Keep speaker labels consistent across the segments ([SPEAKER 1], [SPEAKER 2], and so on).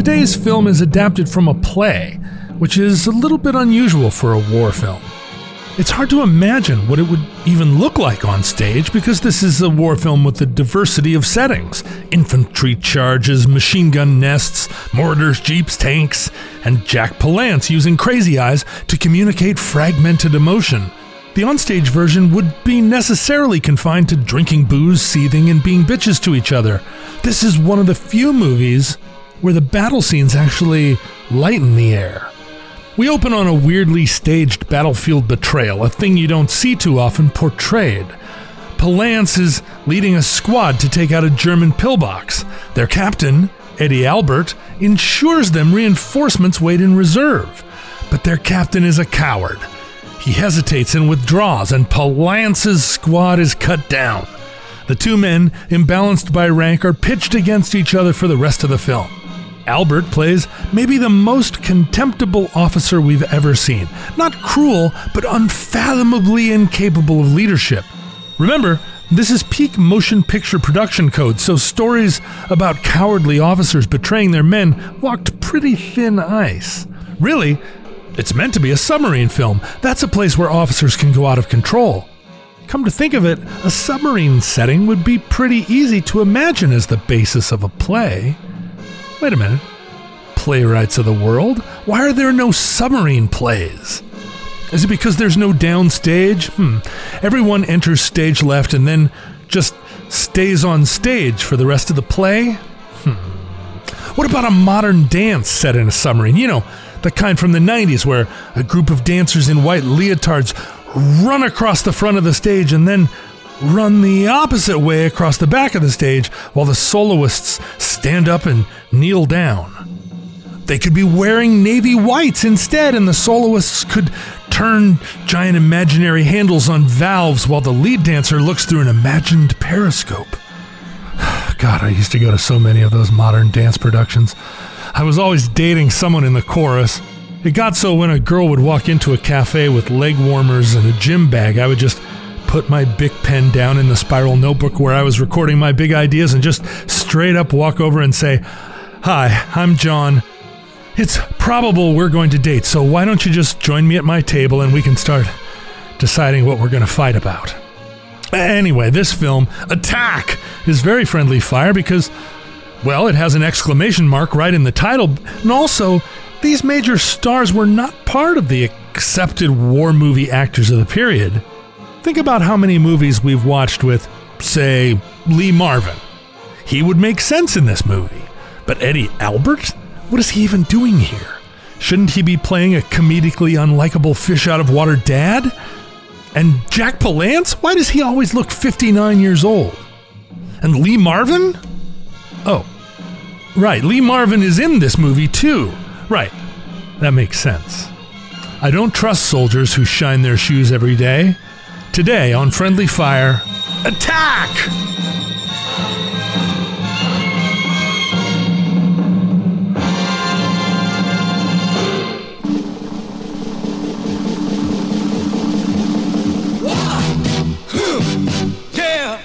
[SPEAKER 1] Today's film is adapted from a play, which is a little bit unusual for a war film. It's hard to imagine what it would even look like on stage because this is a war film with a diversity of settings infantry charges, machine gun nests, mortars, jeeps, tanks, and Jack Palance using crazy eyes to communicate fragmented emotion. The onstage version would be necessarily confined to drinking booze, seething, and being bitches to each other. This is one of the few movies where the battle scenes actually lighten the air. We open on a weirdly staged battlefield betrayal, a thing you don't see too often portrayed. Palance is leading a squad to take out a German pillbox. Their captain, Eddie Albert, ensures them reinforcements wait in reserve. But their captain is a coward. He hesitates and withdraws, and Palance's squad is cut down. The two men, imbalanced by rank, are pitched against each other for the rest of the film. Albert plays maybe the most contemptible officer we've ever seen. Not cruel, but unfathomably incapable of leadership. Remember, this is peak motion picture production code, so stories about cowardly officers betraying their men walked pretty thin ice. Really, it's meant to be a submarine film. That's a place where officers can go out of control. Come to think of it, a submarine setting would be pretty easy to imagine as the basis of a play. Wait a minute. Playwrights of the world? Why are there no submarine plays? Is it because there's no downstage? Hmm. Everyone enters stage left and then just stays on stage for the rest of the play? Hmm. What about a modern dance set in a submarine? You know, the kind from the 90s where a group of dancers in white leotards run across the front of the stage and then run the opposite way across the back of the stage while the soloists stand up and kneel down. They could be wearing navy whites instead, and the soloists could turn giant imaginary handles on valves while the lead dancer looks through an imagined periscope. God, I used to go to so many of those modern dance productions. I was always dating someone in the chorus. It got so when a girl would walk into a cafe with leg warmers and a gym bag, I would just put my Bic pen down in the spiral notebook where I was recording my big ideas and just straight up walk over and say, Hi, I'm John. It's probable we're going to date, so why don't you just join me at my table and we can start deciding what we're going to fight about? Anyway, this film, Attack, is very friendly fire because, well, it has an exclamation mark right in the title, and also, these major stars were not part of the accepted war movie actors of the period. Think about how many movies we've watched with, say, Lee Marvin. He would make sense in this movie. But Eddie Albert? What is he even doing here? Shouldn't he be playing a comedically unlikable fish out of water dad? And Jack Palance? Why does he always look 59 years old? And Lee Marvin? Oh, right, Lee Marvin is in this movie too. Right, that makes sense. I don't trust soldiers who shine their shoes every day. Today on Friendly Fire, attack!
[SPEAKER 2] Yeah.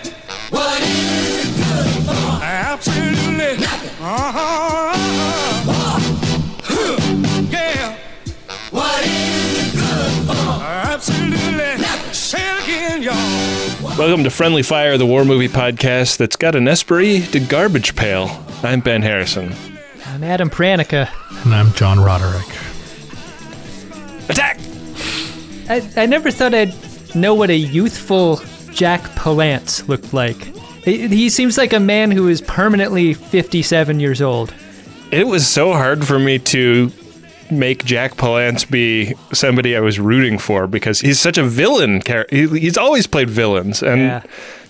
[SPEAKER 2] What is it good for? Absolutely. Uh-huh.
[SPEAKER 3] Welcome to Friendly Fire, the war movie podcast that's got an esprit de garbage pail. I'm Ben Harrison.
[SPEAKER 4] I'm Adam Pranica.
[SPEAKER 1] And I'm John Roderick.
[SPEAKER 3] Attack!
[SPEAKER 4] I, I never thought I'd know what a youthful Jack Palance looked like. He, he seems like a man who is permanently 57 years old.
[SPEAKER 3] It was so hard for me to make Jack Palance be somebody I was rooting for because he's such a villain character. He, he's always played villains, and
[SPEAKER 4] Yeah.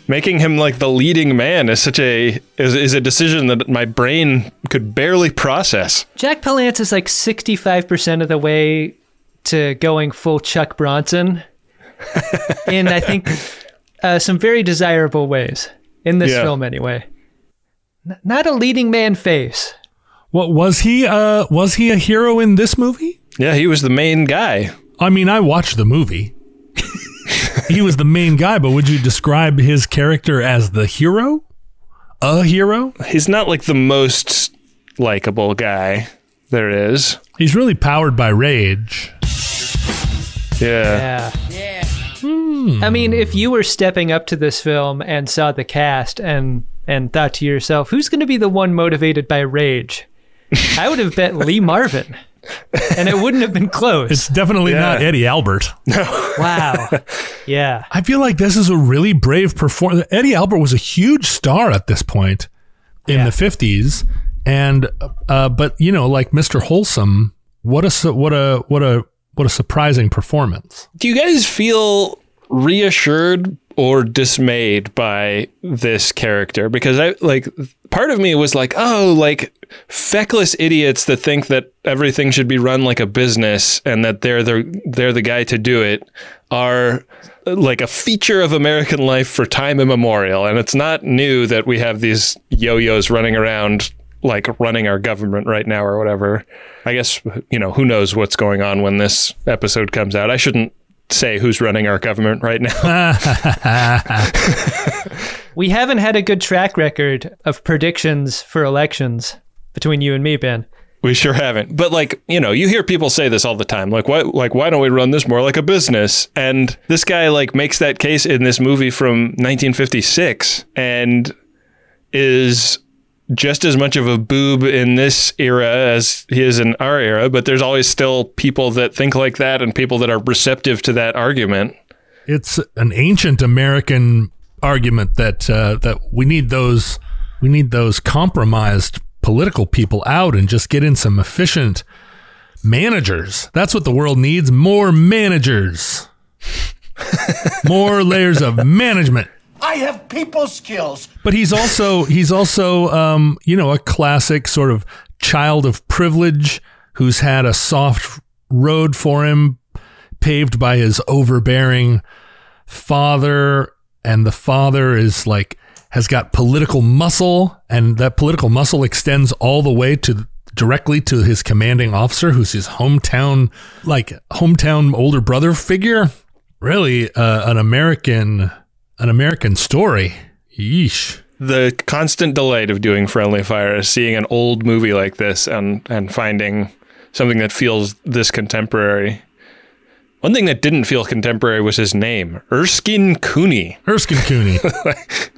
[SPEAKER 3] making him like the leading man is such a is, is a decision that my brain could barely process.
[SPEAKER 4] Jack Palance is like 65% of the way to going full Chuck Bronson in, I think, uh, some very desirable ways. In this
[SPEAKER 3] Yeah.
[SPEAKER 4] film, anyway. N- not a leading man face.
[SPEAKER 1] What was he? Uh, was he a hero in this movie?
[SPEAKER 3] Yeah, he was the main guy.
[SPEAKER 1] I mean, I watched the movie. he was the main guy, but would you describe his character as the hero? A hero?
[SPEAKER 3] He's not like the most likable guy there is.
[SPEAKER 1] He's really powered by rage.
[SPEAKER 3] Yeah.
[SPEAKER 4] Yeah. I mean, if you were stepping up to this film and saw the cast and and thought to yourself, who's going to be the one motivated by rage? I would have bet Lee Marvin. And it wouldn't have been close.
[SPEAKER 1] It's definitely
[SPEAKER 3] Yeah.
[SPEAKER 1] not Eddie Albert. No.
[SPEAKER 4] wow. Yeah.
[SPEAKER 1] I feel like this is a really brave performance. Eddie Albert was a huge star at this point in
[SPEAKER 4] Yeah.
[SPEAKER 1] the 50s and uh but you know like Mr. Wholesome what a what a what a what a surprising performance.
[SPEAKER 3] Do you guys feel reassured or dismayed by this character? Because I like part of me was like, oh, like feckless idiots that think that everything should be run like a business and that they're the they're the guy to do it are like a feature of American life for time immemorial. And it's not new that we have these yo-yos running around like running our government right now or whatever. I guess you know, who knows what's going on when this episode comes out. I shouldn't say who's running our government right now.
[SPEAKER 4] We haven't had a good track record of predictions for elections between you and me, Ben.
[SPEAKER 3] We sure haven't. But like, you know, you hear people say this all the time. Like why like why don't we run this more like a business? And this guy like makes that case in this movie from 1956 and is just as much of a boob in this era as he is in our era, but there's always still people that think like that and people that are receptive to that argument.
[SPEAKER 1] It's an ancient American argument that uh, that we need those we need those compromised political people out and just get in some efficient managers. That's what the world needs, more managers. more layers of management.
[SPEAKER 5] I have people skills.
[SPEAKER 1] But he's also he's also um, you know a classic sort of child of privilege who's had a soft road for him paved by his overbearing father. And the father is like has got political muscle. And that political muscle extends all the way to directly to his commanding officer who's his hometown like hometown older brother figure. Really uh, an american an american story yeesh
[SPEAKER 3] the constant delight of doing friendly fire is seeing an old movie like this and and finding something that feels this contemporary. One thing that didn't feel contemporary was his name, Erskine Cooney.
[SPEAKER 1] erskine cooney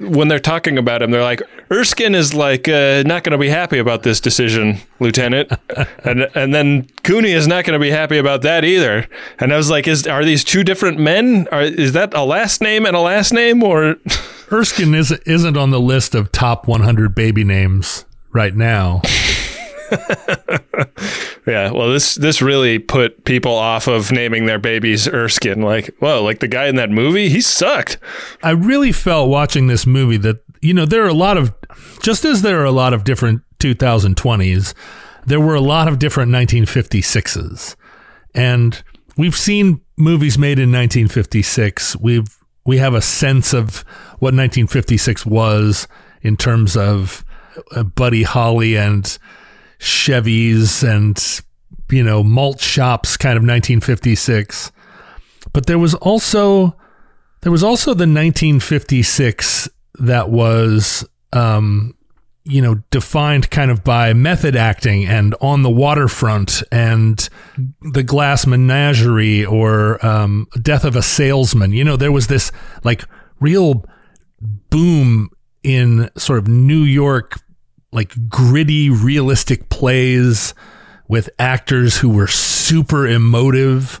[SPEAKER 3] When they're talking about him, they're like, Erskine is like uh, not going to be happy about this decision, Lieutenant, and and then Cooney is not going to be happy about that either. And I was like, is are these two different men? Are, is that a last name and a last name, or
[SPEAKER 1] erskine is, isn't on the list of top 100 baby names right now
[SPEAKER 3] Yeah, well, this this really put people off of naming their babies Erskine. Like, whoa, like the guy in that movie, he sucked.
[SPEAKER 1] I really felt watching this movie that, you know, there are a lot of, just as there are a lot of different 2020s, there were a lot of different 1956s. And we've seen movies made in 1956. We've, we have a sense of what 1956 was in terms of uh, Buddy Holly and Chevys and, you know, malt shops kind of 1956. But there was also there was also the 1956 that was, um, you know, defined kind of by method acting and on the waterfront and the glass menagerie or um, death of a salesman. You know, there was this like real boom in sort of New York, like gritty, realistic plays with actors who were super emotive.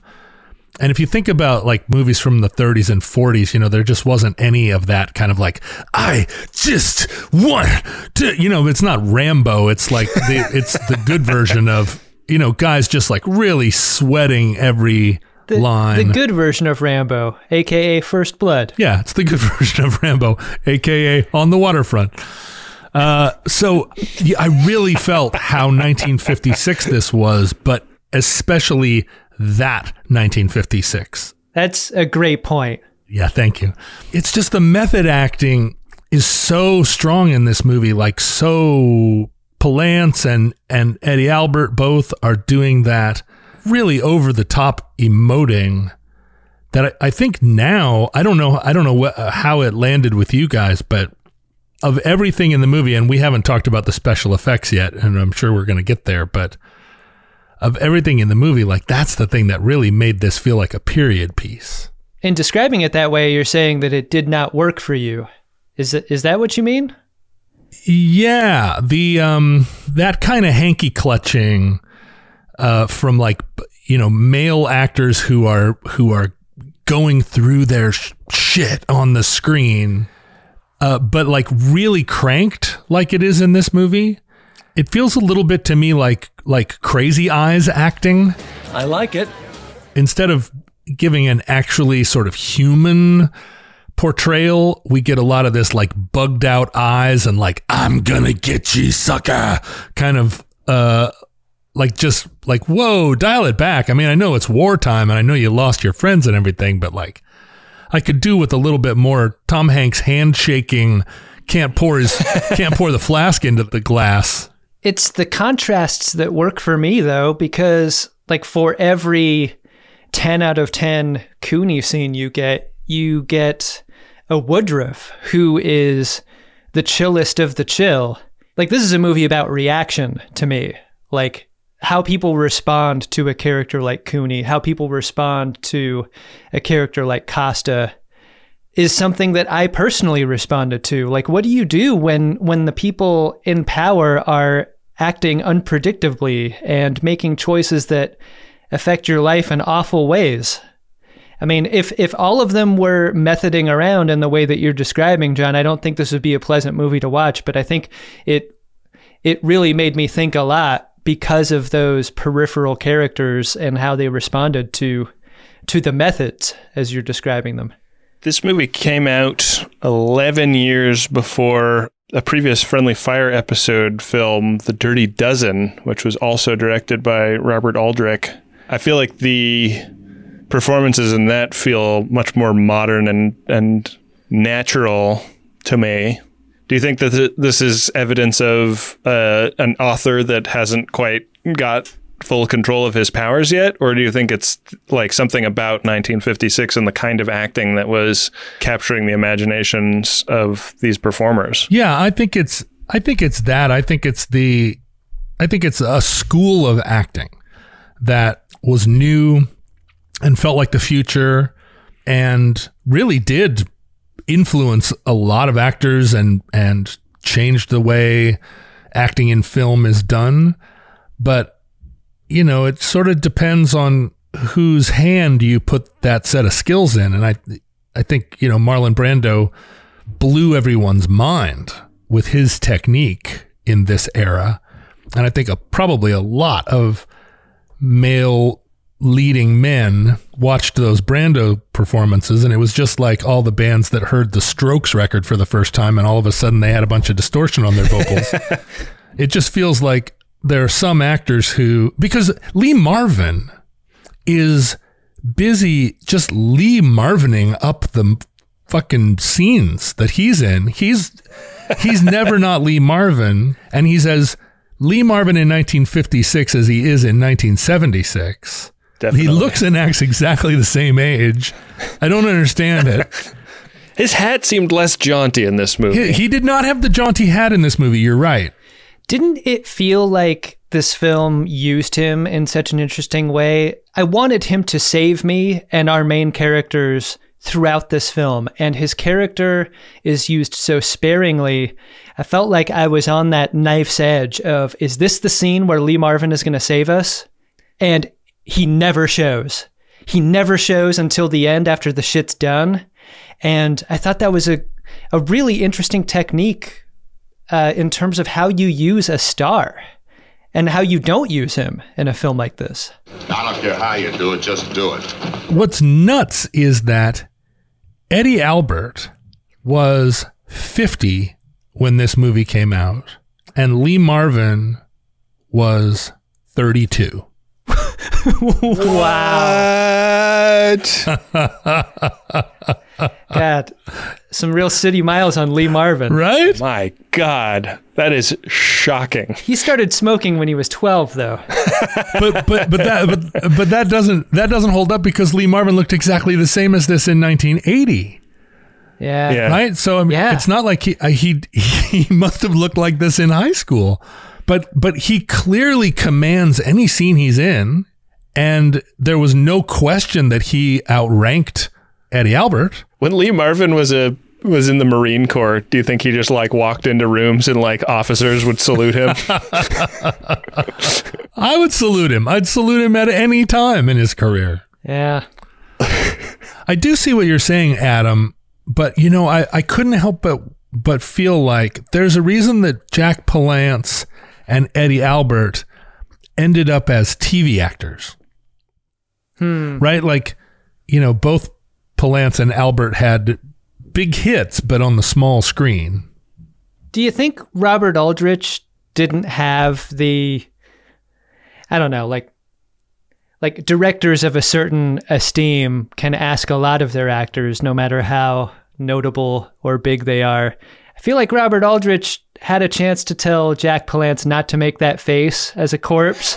[SPEAKER 1] And if you think about like movies from the 30s and 40s, you know, there just wasn't any of that kind of like, I just want to, you know, it's not Rambo. It's like, the, it's the good version of, you know, guys just like really sweating every
[SPEAKER 4] The,
[SPEAKER 1] line.
[SPEAKER 4] the good version of Rambo, aka First Blood.
[SPEAKER 1] Yeah, it's the good version of Rambo, aka on the waterfront. Uh, so yeah, I really felt how 1956 this was, but especially that 1956.
[SPEAKER 4] That's a great point.
[SPEAKER 1] Yeah, thank you. It's just the method acting is so strong in this movie. Like so, Palance and and Eddie Albert both are doing that really over the top emoting. That I, I think now I don't know I don't know what, how it landed with you guys, but of everything in the movie, and we haven't talked about the special effects yet, and I'm sure we're going to get there, but of everything in the movie, like that's the thing that really made this feel like a period piece.
[SPEAKER 4] In describing it that way, you're saying that it did not work for you. Is it, is that what you mean?
[SPEAKER 1] Yeah, the um that kind of hanky clutching uh from like you know male actors who are who are going through their sh- shit on the screen uh but like really cranked like it is in this movie. It feels a little bit to me like like crazy eyes acting
[SPEAKER 2] I like it.
[SPEAKER 1] instead of giving an actually sort of human portrayal, we get a lot of this like bugged out eyes and like I'm gonna get you, sucker, kind of uh like just like whoa, dial it back. I mean, I know it's wartime and I know you lost your friends and everything, but like I could do with a little bit more Tom Hanks handshaking, can't pour his can't pour the flask into the glass.
[SPEAKER 4] It's the contrasts that work for me though, because like for every 10 out of 10 Cooney scene you get, you get a Woodruff who is the chillest of the chill. Like this is a movie about reaction to me. Like how people respond to a character like Cooney, how people respond to a character like Costa is something that I personally responded to. Like, what do you do when when the people in power are acting unpredictably and making choices that affect your life in awful ways? I mean, if if all of them were methoding around in the way that you're describing, John, I don't think this would be a pleasant movie to watch. But I think it it really made me think a lot because of those peripheral characters and how they responded to to the methods as you're describing them.
[SPEAKER 3] This movie came out 11 years before a previous Friendly Fire episode film, The Dirty Dozen, which was also directed by Robert Aldrich. I feel like the performances in that feel much more modern and, and natural to me. Do you think that this is evidence of uh, an author that hasn't quite got full control of his powers yet? Or do you think it's like something about 1956 and the kind of acting that was capturing the imaginations of these performers?
[SPEAKER 1] Yeah, I think it's I think it's that. I think it's the I think it's a school of acting that was new and felt like the future and really did influence a lot of actors and and changed the way acting in film is done. But you know, it sort of depends on whose hand you put that set of skills in. And I I think, you know, Marlon Brando blew everyone's mind with his technique in this era. And I think a, probably a lot of male leading men watched those Brando performances, and it was just like all the bands that heard the Strokes record for the first time, and all of a sudden they had a bunch of distortion on their vocals. it just feels like there are some actors who, because Lee Marvin is busy just Lee Marvining up the fucking scenes that he's in. He's he's never not Lee Marvin, and he's as Lee Marvin in 1956 as he is in 1976.
[SPEAKER 3] Definitely.
[SPEAKER 1] He looks and acts exactly the same age. I don't understand it.
[SPEAKER 3] His hat seemed less jaunty in this movie.
[SPEAKER 1] He, he did not have the jaunty hat in this movie. You're right.
[SPEAKER 4] Didn't it feel like this film used him in such an interesting way? I wanted him to save me and our main characters throughout this film, and his character is used so sparingly. I felt like I was on that knife's edge of is this the scene where Lee Marvin is going to save us? And he never shows. He never shows until the end after the shit's done. And I thought that was a, a really interesting technique uh, in terms of how you use a star and how you don't use him in a film like this.
[SPEAKER 6] I don't care how you do it, just do it.
[SPEAKER 1] What's nuts is that Eddie Albert was 50 when this movie came out, and Lee Marvin was 32.
[SPEAKER 4] God, some real city miles on Lee Marvin.
[SPEAKER 1] Right?
[SPEAKER 3] My God, that is shocking.
[SPEAKER 4] He started smoking when he was 12, though.
[SPEAKER 1] but but but that but, but that doesn't that doesn't hold up because Lee Marvin looked exactly the same as this in 1980.
[SPEAKER 4] Yeah.
[SPEAKER 3] Yeah.
[SPEAKER 1] right? So I mean,
[SPEAKER 4] Yeah.
[SPEAKER 1] it's not like he uh, he he must have looked like this in high school, but but he clearly commands any scene he's in, and there was no question that he outranked Eddie Albert.
[SPEAKER 3] When Lee Marvin was a was in the Marine Corps, do you think he just like walked into rooms and like officers would salute him?
[SPEAKER 1] I would salute him. I'd salute him at any time in his career.
[SPEAKER 4] Yeah.
[SPEAKER 1] I do see what you're saying, Adam, but you know, I, I couldn't help but but feel like there's a reason that Jack Palance and Eddie Albert ended up as TV actors. Hmm. Right? Like, you know, both Palance and Albert had big hits, but on the small screen.
[SPEAKER 4] Do you think Robert Aldrich didn't have the I don't know, like like directors of a certain esteem can ask a lot of their actors no matter how notable or big they are. I feel like Robert Aldrich had a chance to tell Jack Palance not to make that face as a corpse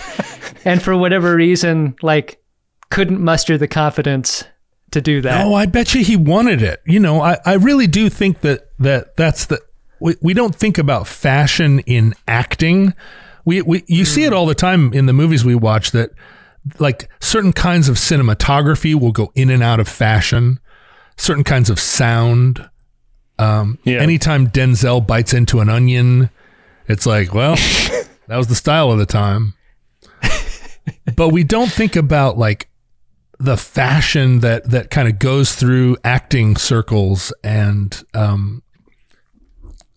[SPEAKER 4] and for whatever reason like couldn't muster the confidence to do that.
[SPEAKER 1] Oh, I bet you he wanted it. You know, I, I really do think that, that that's the, we, we don't think about fashion in acting. We, we, you see it all the time in the movies we watch that like certain kinds of cinematography will go in and out of fashion, certain kinds of sound. Um,
[SPEAKER 3] Yeah.
[SPEAKER 1] Anytime Denzel bites into an onion, it's like, well, that was the style of the time. but we don't think about like the fashion that that kind of goes through acting circles and um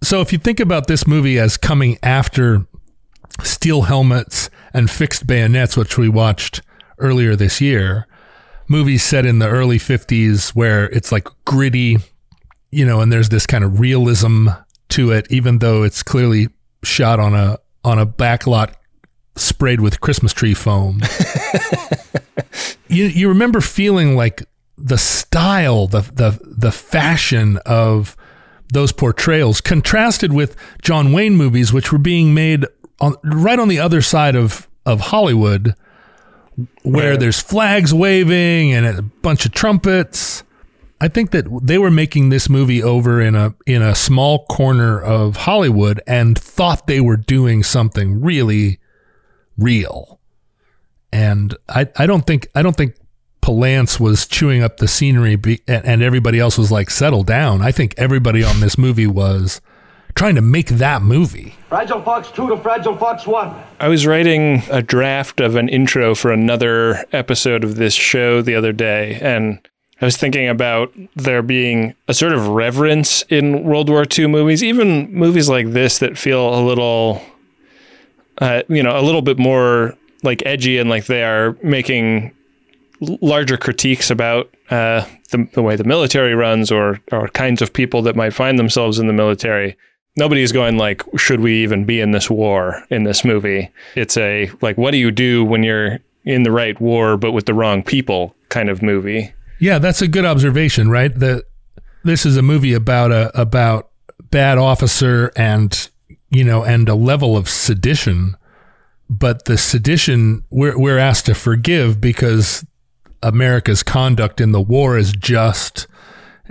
[SPEAKER 1] so if you think about this movie as coming after steel helmets and fixed bayonets which we watched earlier this year movies set in the early 50s where it's like gritty you know and there's this kind of realism to it even though it's clearly shot on a on a backlot sprayed with christmas tree foam you you remember feeling like the style, the the the fashion of those portrayals contrasted with John Wayne movies, which were being made on right on the other side of of Hollywood, where
[SPEAKER 3] Right.
[SPEAKER 1] there's flags waving and a bunch of trumpets. I think that they were making this movie over in a in a small corner of Hollywood and thought they were doing something really real and I, I don't think I don't think Palance was chewing up the scenery be, and, and everybody else was like settle down. I think everybody on this movie was trying to make that movie.
[SPEAKER 5] Fragile Fox 2 to Fragile Fox 1.
[SPEAKER 3] I was writing a draft of an intro for another episode of this show the other day, and I was thinking about there being a sort of reverence in World War II movies, even movies like this that feel a little, uh, you know, a little bit more like edgy and like they are making larger critiques about uh, the, the way the military runs or or kinds of people that might find themselves in the military. Nobody's going like, should we even be in this war in this movie? It's a like, what do you do when you're in the right war but with the wrong people kind of movie.
[SPEAKER 1] Yeah, that's a good observation, right? That this is a movie about a about bad officer and you know and a level of sedition, but the sedition we're we're asked to forgive because America's conduct in the war is just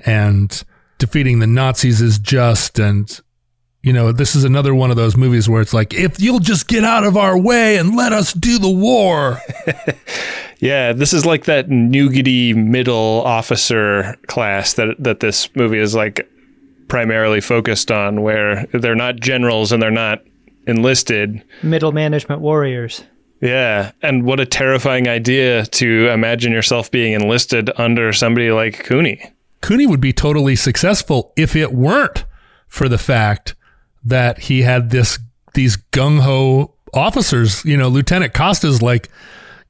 [SPEAKER 1] and defeating the Nazis is just. And you know this is another one of those movies where it's like if you'll just get out of our way and let us do the war.
[SPEAKER 3] Yeah, this is like that nougaty middle officer class that that this movie is like primarily focused on, where they're not generals and they're not enlisted.
[SPEAKER 4] Middle management warriors.
[SPEAKER 3] Yeah, and what a terrifying idea to imagine yourself being enlisted under somebody like Cooney.
[SPEAKER 1] Cooney would be totally successful if it weren't for the fact that he had this these gung ho officers. You know, Lieutenant Costa's like,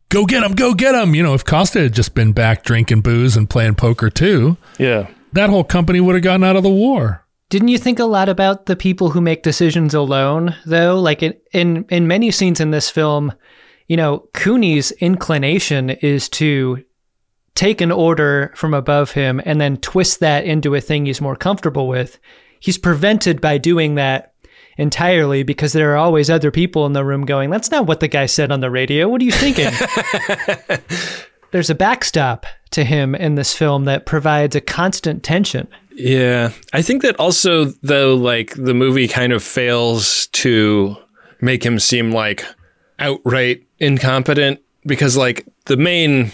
[SPEAKER 1] "Go get him, go get him." You know, if Costa had just been back drinking booze and playing poker too,
[SPEAKER 3] Yeah,
[SPEAKER 1] that whole company would have gotten out of the war.
[SPEAKER 4] Didn't you think a lot about the people who make decisions alone, though? Like in in, in many scenes in this film, you know, Cooney's inclination is to take an order from above him and then twist that into a thing he's more comfortable with. He's prevented by doing that entirely because there are always other people in the room going, That's not what the guy said on the radio. What are you thinking? There's a backstop to him in this film that provides a constant tension.
[SPEAKER 3] Yeah. I think that also, though, like the movie kind of fails to make him seem like outright incompetent because, like, the main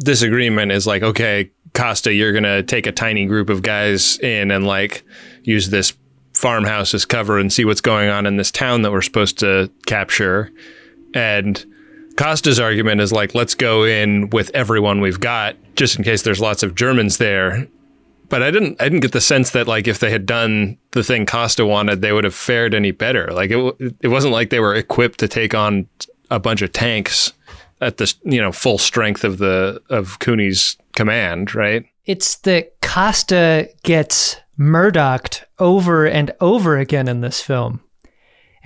[SPEAKER 3] disagreement is like, okay, Costa, you're going to take a tiny group of guys in and like use this farmhouse as cover and see what's going on in this town that we're supposed to capture. And Costa's argument is like, let's go in with everyone we've got, just in case there's lots of Germans there. But I didn't, I didn't get the sense that like if they had done the thing Costa wanted, they would have fared any better. Like it, it wasn't like they were equipped to take on a bunch of tanks at the you know full strength of the of Cooney's command, right?
[SPEAKER 4] It's that Costa gets Murdocked over and over again in this film.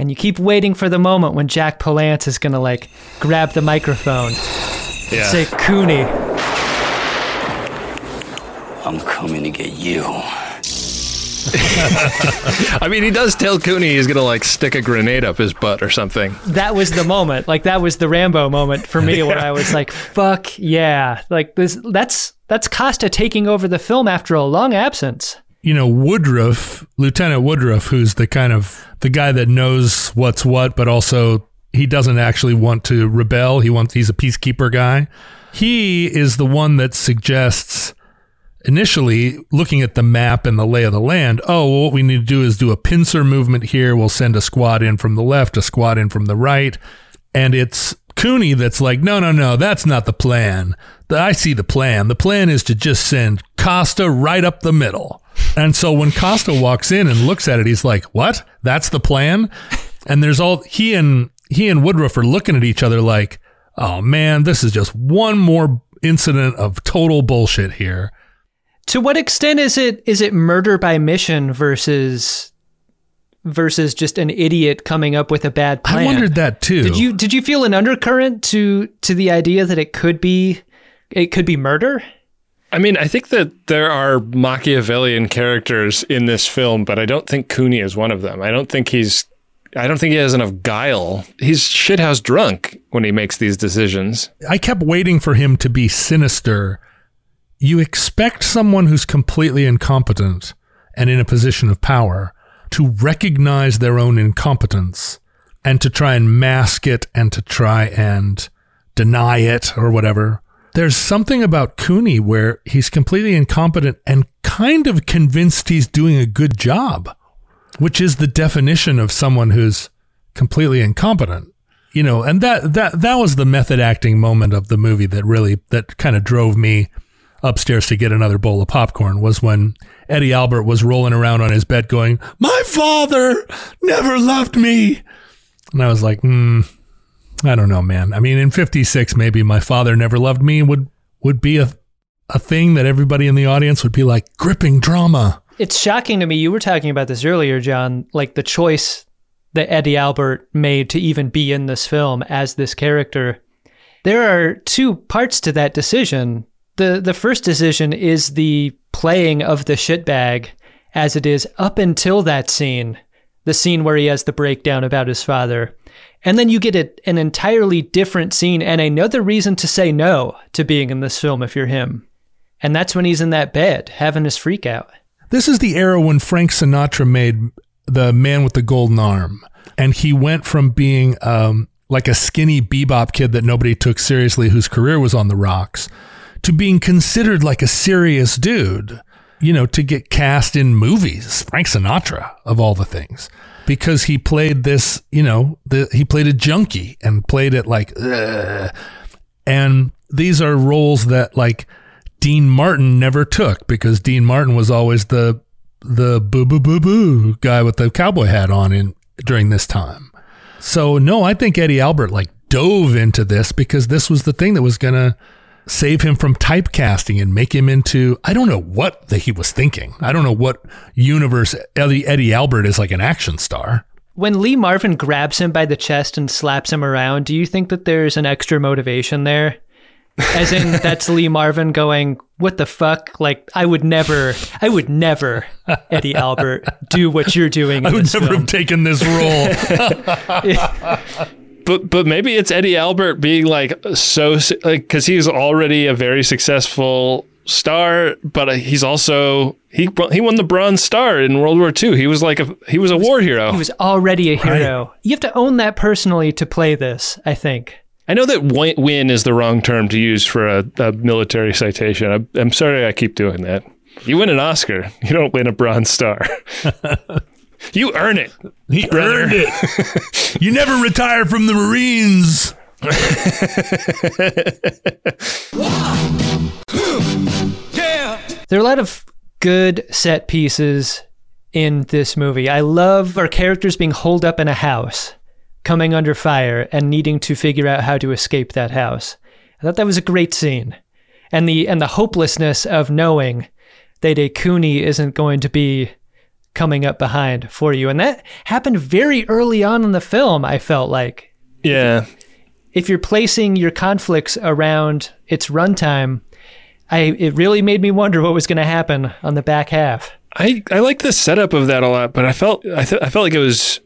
[SPEAKER 4] And you keep waiting for the moment when Jack Palance is going to like grab the microphone
[SPEAKER 3] Yeah.
[SPEAKER 4] say Cooney.
[SPEAKER 7] I'm coming to get you.
[SPEAKER 3] I mean, he does tell Cooney he's gonna like stick a grenade up his butt or something.
[SPEAKER 4] That was the moment. Like that was the Rambo moment for me where I was like, fuck yeah. Like this that's that's Costa taking over the film after a long absence.
[SPEAKER 1] You know Woodruff, Lieutenant Woodruff, who's the kind of the guy that knows what's what, but also he doesn't actually want to rebel. He wants he's a peacekeeper guy. He is the one that suggests initially looking at the map and the lay of the land. Oh, well, what we need to do is do a pincer movement here. We'll send a squad in from the left, a squad in from the right, and it's Cooney that's like, no, no, no, that's not the plan. I see the plan. The plan is to just send Costa right up the middle. And so when Costa walks in and looks at it, he's like, "What? That's the plan?" And there's all he and he and Woodruff are looking at each other like, "Oh man, this is just one more incident of total bullshit here."
[SPEAKER 4] To what extent is it is it murder by mission versus versus just an idiot coming up with a bad plan?
[SPEAKER 1] I wondered that too.
[SPEAKER 4] Did you did you feel an undercurrent to to the idea that it could be it could be murder?
[SPEAKER 3] I mean, I think that there are Machiavellian characters in this film, but I don't think Cooney is one of them. I don't think he's. I don't think he has enough guile. He's shithouse drunk when he makes these decisions.
[SPEAKER 1] I kept waiting for him to be sinister. You expect someone who's completely incompetent and in a position of power to recognize their own incompetence and to try and mask it and to try and deny it or whatever. There's something about Cooney where he's completely incompetent and kind of convinced he's doing a good job, which is the definition of someone who's completely incompetent you know and that that that was the method acting moment of the movie that really that kind of drove me upstairs to get another bowl of popcorn was when Eddie Albert was rolling around on his bed going my father never loved me and I was like hmm I don't know man I mean in 56 maybe my father never loved me would would be a a thing that everybody in the audience would be like gripping drama
[SPEAKER 4] It's shocking to me. You were talking about this earlier, John, like the choice that Eddie Albert made to even be in this film as this character. There are two parts to that decision. The the first decision is the playing of the shitbag as it is up until that scene, the scene where he has the breakdown about his father. And then you get a, an entirely different scene and another reason to say no to being in this film if you're him. And that's when he's in that bed having his freak out.
[SPEAKER 1] This is the era when Frank Sinatra made the Man with the Golden Arm, and he went from being um, like a skinny bebop kid that nobody took seriously, whose career was on the rocks, to being considered like a serious dude. You know, to get cast in movies, Frank Sinatra of all the things, because he played this. You know, the, he played a junkie and played it like, "Ugh." and these are roles that like Dean Martin never took because Dean Martin was always the the boo boo boo boo guy with the cowboy hat on in during this time. So no, I think Eddie Albert like dove into this because this was the thing that was gonna save him from typecasting and make him into I don't know what that he was thinking. I don't know what universe Eddie, Eddie Albert is like an action star.
[SPEAKER 4] When Lee Marvin grabs him by the chest and slaps him around, do you think that there's an extra motivation there? As in, that's Lee Marvin going, What the fuck? Like, I would never, I would never, Eddie Albert, do what you're doing. In
[SPEAKER 1] I would never
[SPEAKER 4] film.
[SPEAKER 1] have taken this role.
[SPEAKER 3] But but maybe it's Eddie Albert being like so like because he's already a very successful Star, but uh, he's also he he won the Bronze Star in World War II. He was like a he was a war hero.
[SPEAKER 4] He was already a hero. You have to own that personally to play this, I think.
[SPEAKER 3] I know that win is the wrong term to use for a, a military citation. I'm, I'm sorry I keep doing that. You win an Oscar, you don't win a Bronze Star. you earn it.
[SPEAKER 1] He
[SPEAKER 3] Brother.
[SPEAKER 1] earned it. you never retire from the Marines.
[SPEAKER 5] Yeah.
[SPEAKER 4] There are a lot of good set pieces in this movie. I love our characters being holed up in a house, coming under fire, and needing to figure out how to escape that house. I thought that was a great scene. And the and the hopelessness of knowing that a Cooney isn't going to be coming up behind for you. And that happened very early on in the film, I felt like.
[SPEAKER 3] Yeah.
[SPEAKER 4] If you're placing your conflicts around its runtime, I it really made me wonder what was going to happen on the back half.
[SPEAKER 3] I, I like the setup of that a lot, but I felt I, th- I felt like it was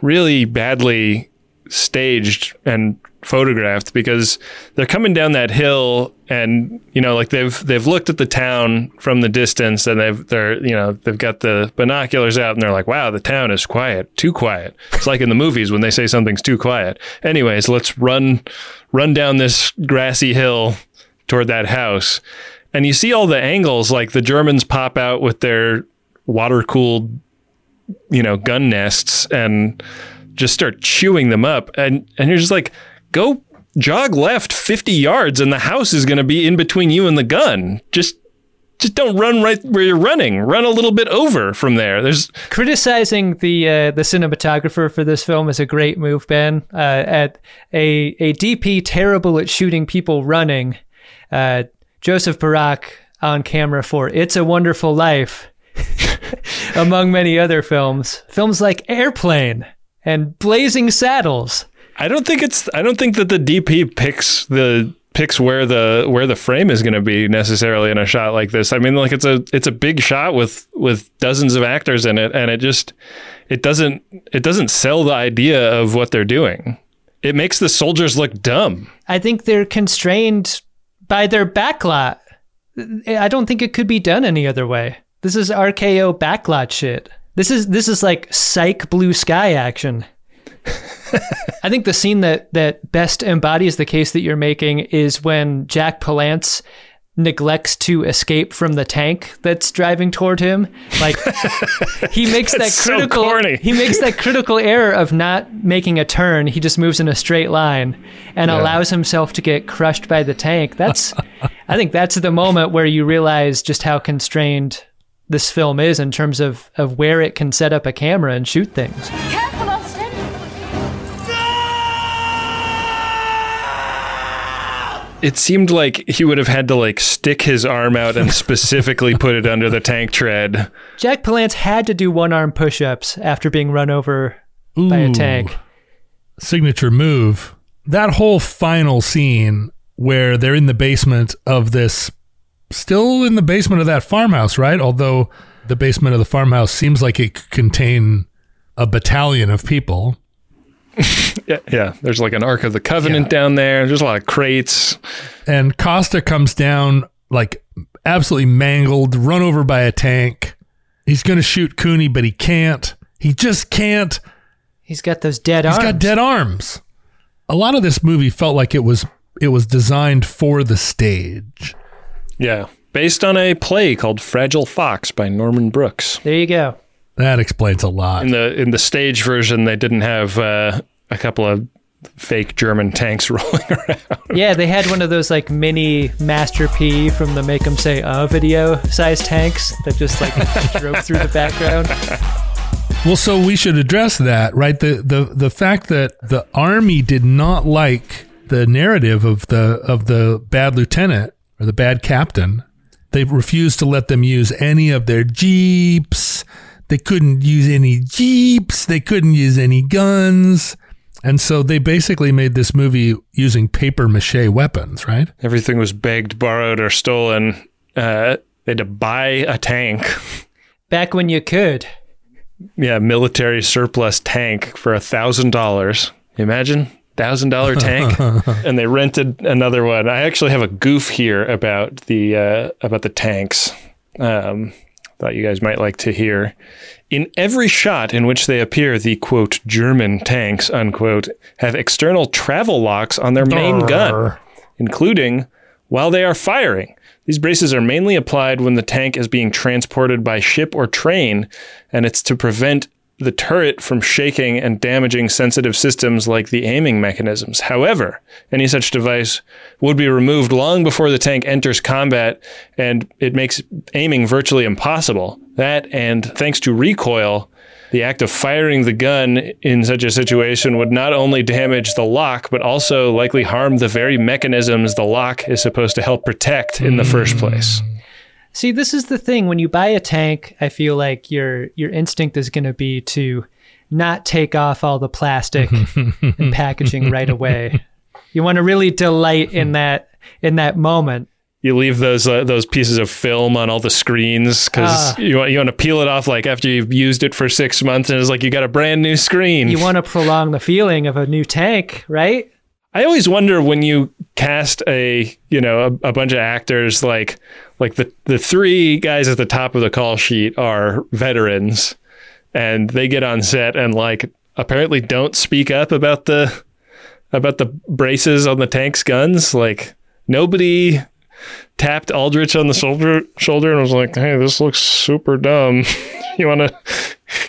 [SPEAKER 3] really badly staged and photographed because they're coming down that hill and you know like they've they've looked at the town from the distance and they've they're you know they've got the binoculars out and they're like wow the town is quiet too quiet. It's like in the movies when they say something's too quiet. Anyways let's run run down this grassy hill toward that house. And you see all the angles like the Germans pop out with their water cooled you know gun nests and just start chewing them up. And and you're just like go jog left 50 yards and the house is going to be in between you and the gun just just don't run right where you're running run a little bit over from there there's
[SPEAKER 4] Criticizing the uh, the cinematographer for this film is a great move, Ben. Uh, at a a DP terrible at shooting people running, uh, Joseph Biroc on camera for "It's a Wonderful Life," among many other films. Films like Airplane and Blazing Saddles.
[SPEAKER 3] I don't think it's I don't think that the DP picks the picks where the where the frame is going to be necessarily in a shot like this. I mean like it's a it's a big shot with with dozens of actors in it and it just it doesn't it doesn't sell the idea of what they're doing. It makes the soldiers look dumb.
[SPEAKER 4] I think they're constrained by their backlot. I don't think it could be done any other way. This is RKO backlot shit. This is this is like psych blue sky action. I think the scene that that best embodies the case that you're making is when Jack Palance neglects to escape from the tank that's driving toward him. Like he makes that
[SPEAKER 3] That's so
[SPEAKER 4] critical
[SPEAKER 3] corny.
[SPEAKER 4] he makes that critical error of not making a turn. He just moves in a straight line and allows himself to get crushed by the tank. That's I think that's the moment where you realize just how constrained this film is in terms of of where it can set up a camera and shoot things.
[SPEAKER 8] Careful,
[SPEAKER 3] It seemed like he would have had to like stick his arm out and specifically put it under the tank tread.
[SPEAKER 4] Jack Palance had to do one arm push ups after being run over by a tank.
[SPEAKER 1] signature move. That whole final scene where they're in the basement of this, still in the basement of that farmhouse, right? Although the basement of the farmhouse seems like it could contain a battalion of people.
[SPEAKER 3] Yeah, yeah. There's like an Ark of the Covenant
[SPEAKER 1] Yeah.
[SPEAKER 3] down there. There's a lot of crates.
[SPEAKER 1] And Costa comes down like absolutely mangled, run over by a tank. He's going to shoot Cooney, but he can't. He just can't.
[SPEAKER 4] He's got those dead
[SPEAKER 1] He's
[SPEAKER 4] arms.
[SPEAKER 1] He's got dead arms. A lot of this movie felt like it was it was designed for the stage.
[SPEAKER 3] Yeah. Based on a play called Fragile Fox by Norman Brooks.
[SPEAKER 4] There you go.
[SPEAKER 1] That explains a lot.
[SPEAKER 3] In the in the stage version, they didn't have uh, a couple of fake German tanks rolling around.
[SPEAKER 4] Yeah, they had one of those like mini Master P from the Make 'em Say Uh video size tanks that just like drove through the background.
[SPEAKER 1] Well, so we should address that, right? The the the fact that the army did not like the narrative of the of the bad lieutenant or the bad captain. They refused to let them use any of their jeeps. They couldn't use any jeeps. They couldn't use any guns. And so they basically made this movie using paper mache weapons, right?
[SPEAKER 3] Everything was begged, borrowed, or stolen. Uh, they had to buy a tank.
[SPEAKER 4] Back when you could.
[SPEAKER 3] Yeah, military surplus tank for a thousand dollars. Imagine thousand dollar tank, and they rented another one. I actually have a goof here about the uh, about the tanks. Um, thought you guys might like to hear. In every shot in which they appear, the quote German tanks unquote have external travel locks on their main gun, including while they are firing. These braces are mainly applied when the tank is being transported by ship or train, and it's to prevent the turret from shaking and damaging sensitive systems like the aiming mechanisms. However, any such device would be removed long before the tank enters combat, and it makes aiming virtually impossible. That, and thanks to recoil, the act of firing the gun in such a situation would not only damage the lock, but also likely harm the very mechanisms the lock is supposed to help protect in the first mm. place.
[SPEAKER 4] See, this is the thing. When you buy a tank, I feel like your your instinct is going to be to not take off all the plastic and packaging right away. You want to really delight in that in that moment.
[SPEAKER 3] You leave those uh, those pieces of film on all the screens because
[SPEAKER 4] Ah.
[SPEAKER 3] you want you want to peel it off like after you've used it for six months and it's like you got a brand new screen.
[SPEAKER 4] You want to prolong the feeling of a new tank, right?
[SPEAKER 3] I always wonder when you cast a you know a, a bunch of actors like like the the three guys at the top of the call sheet are veterans and they get on set and like apparently don't speak up about the about the braces on the tank's guns like nobody tapped Aldrich on the shoulder shoulder and was like hey this looks super dumb you want to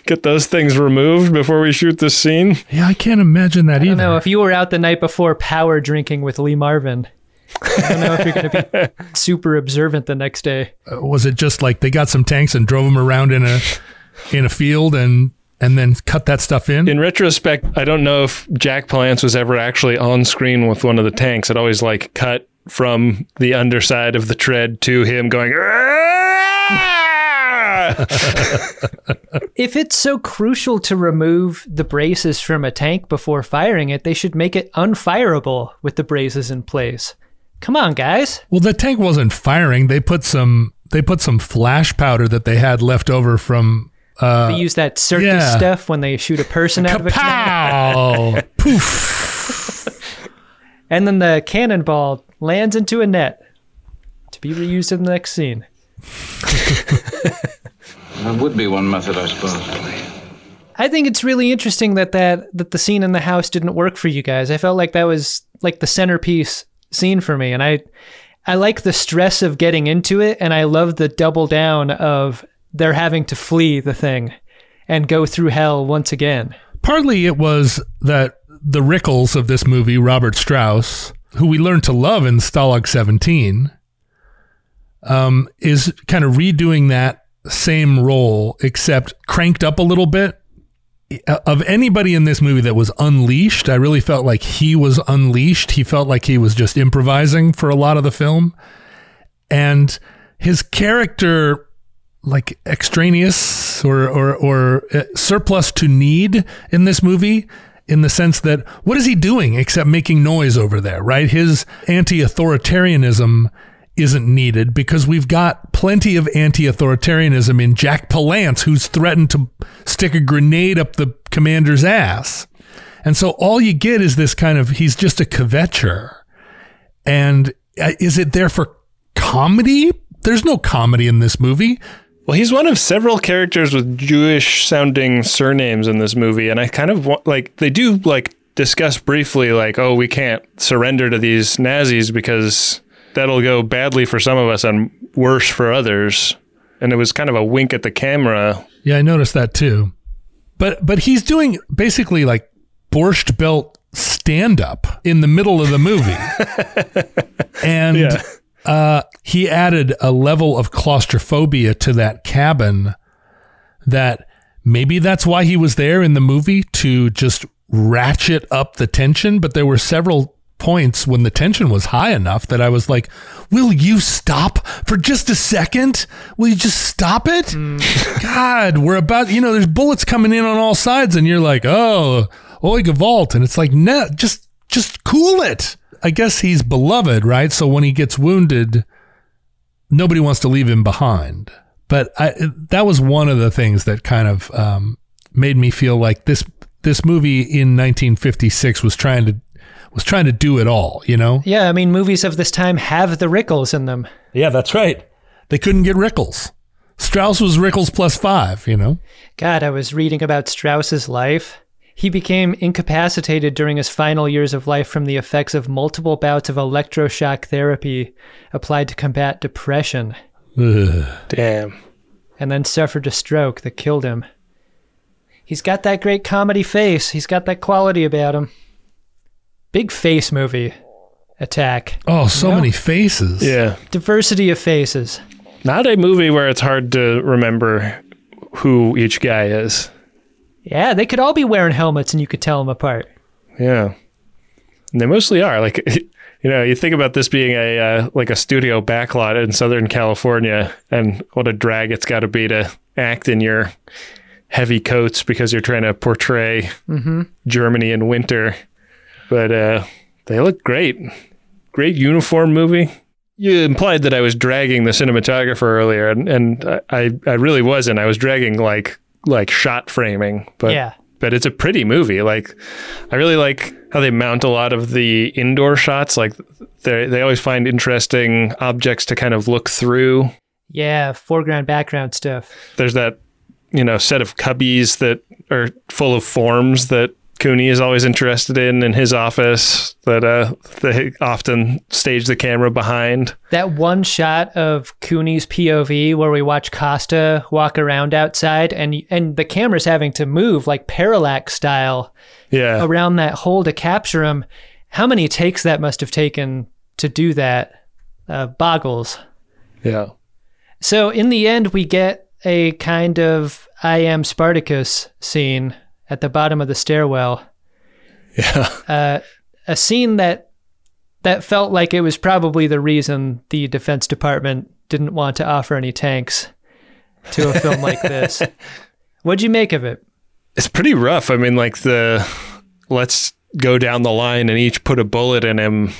[SPEAKER 3] get those things removed before we shoot this scene
[SPEAKER 1] Yeah, I can't imagine that
[SPEAKER 4] I
[SPEAKER 1] either.
[SPEAKER 4] don't know if you were out the night before power drinking with Lee Marvin. I don't know if you're going to be super observant the next day.
[SPEAKER 1] Uh, was it just like they got some tanks and drove them around in a in a field and and then cut that stuff in?
[SPEAKER 3] in retrospect, I don't know if Jack Palance was ever actually on screen with one of the tanks. It always like cut from the underside of the tread to him going.
[SPEAKER 4] If it's so crucial to remove the braces from a tank before firing it, they should make it unfireable with the braces in place. Come on, guys.
[SPEAKER 1] well, the tank wasn't firing. They put some they put some flash powder that they had left over from uh,
[SPEAKER 4] they use that circus
[SPEAKER 1] yeah.
[SPEAKER 4] stuff when they shoot a person out of a cannon.
[SPEAKER 1] pow poof.
[SPEAKER 4] And then the cannonball lands into a net to be reused in the next scene.
[SPEAKER 8] That would be one method, I suppose.
[SPEAKER 4] I think it's really interesting that, that that the scene in the house didn't work for you guys. I felt like that was like the centerpiece scene for me, and I I like the stress of getting into it, and I love the double down of they're having to flee the thing and go through hell once again.
[SPEAKER 1] Partly it was that the Rickles of this movie, Robert Strauss, who we learned to love in Stalag 17, um, is kind of redoing that same role, except cranked up a little bit. Of anybody in this movie that was unleashed, I really felt like he was unleashed. He felt like he was just improvising for a lot of the film. And his character like extraneous or or or uh, surplus to need in this movie in the sense that what is he doing except making noise over there right his anti-authoritarianism isn't needed because we've got plenty of anti-authoritarianism in Jack Palance who's threatened to stick a grenade up the commander's ass. And so all you get is this kind of he's just a kvetcher and uh, is it there for comedy? There's no comedy in this movie.
[SPEAKER 3] Well, he's one of several characters with Jewish sounding surnames in this movie, and I kind of want like they do like discuss briefly like, oh, we can't surrender to these Nazis because that'll go badly for some of us and worse for others. And it was kind of a wink at the camera.
[SPEAKER 1] Yeah, I noticed that too. But but he's doing basically like borscht belt stand up in the middle of the movie. and
[SPEAKER 3] Yeah.
[SPEAKER 1] uh, he added a level of claustrophobia to that cabin that maybe that's why he was there in the movie to just ratchet up the tension. But there were several points when the tension was high enough that I was like, Will you stop for just a second? Will you just stop it? God, we're about, you know, there's bullets coming in on all sides, and you're like, Oh, oi Gavalt. And it's like, no, just, just cool it. I guess he's beloved, right? So when he gets wounded, nobody wants to leave him behind. But I, that was one of the things that kind of um, made me feel like this this movie in 1956 was trying to was trying to do it all, you know?
[SPEAKER 4] Yeah, I mean, movies of this time have the Rickles in them.
[SPEAKER 1] Yeah, that's right. They couldn't get Rickles. Strauss was Rickles plus five, you know?
[SPEAKER 4] God, I was reading about Strauss's life. He became incapacitated during his final years of life from the effects of multiple bouts of electroshock therapy applied to combat depression,
[SPEAKER 1] Ugh.
[SPEAKER 3] Damn.
[SPEAKER 4] and then suffered a stroke that killed him. He's got that great comedy face. He's got that quality about him. Big face movie. Attack.
[SPEAKER 1] Oh, so
[SPEAKER 4] Yeah.
[SPEAKER 1] many faces.
[SPEAKER 3] Yeah.
[SPEAKER 4] Diversity of faces.
[SPEAKER 3] Not a movie where it's hard to remember who each guy is.
[SPEAKER 4] Yeah, they could all be wearing helmets and you could tell them apart.
[SPEAKER 3] Yeah. And they mostly are. Like, you know, you think about this being a uh, like a studio backlot in Southern California, and what a drag it's got to be to act in your heavy coats because you're trying to portray Germany in winter. But uh, they look great. Great uniform movie. You implied that I was dragging the cinematographer earlier, and, and I I really wasn't. I was dragging like like shot framing, but
[SPEAKER 4] yeah.
[SPEAKER 3] but it's a pretty movie. Like, I really like how they mount a lot of the indoor shots. Like, they they always find interesting objects to kind of look through.
[SPEAKER 4] Yeah, foreground, background stuff.
[SPEAKER 3] There's that, you know, set of cubbies that are full of forms that Cooney is always interested in in his office. That uh, they often stage the camera behind.
[SPEAKER 4] That one shot of Cooney's POV where we watch Costa walk around outside and and the camera's having to move like parallax style
[SPEAKER 3] Yeah,
[SPEAKER 4] around that hole to capture him. How many takes that must have taken to do that? Uh, boggles.
[SPEAKER 3] yeah,
[SPEAKER 4] So in the end, we get a kind of I am Spartacus scene at the bottom of the stairwell.
[SPEAKER 3] yeah,
[SPEAKER 4] Uh, a scene that that felt like it was probably the reason the Defense Department didn't want to offer any tanks to a film like this. What'd you make of it?
[SPEAKER 3] it's pretty rough. I mean, like the let's go down the line and each put a bullet in him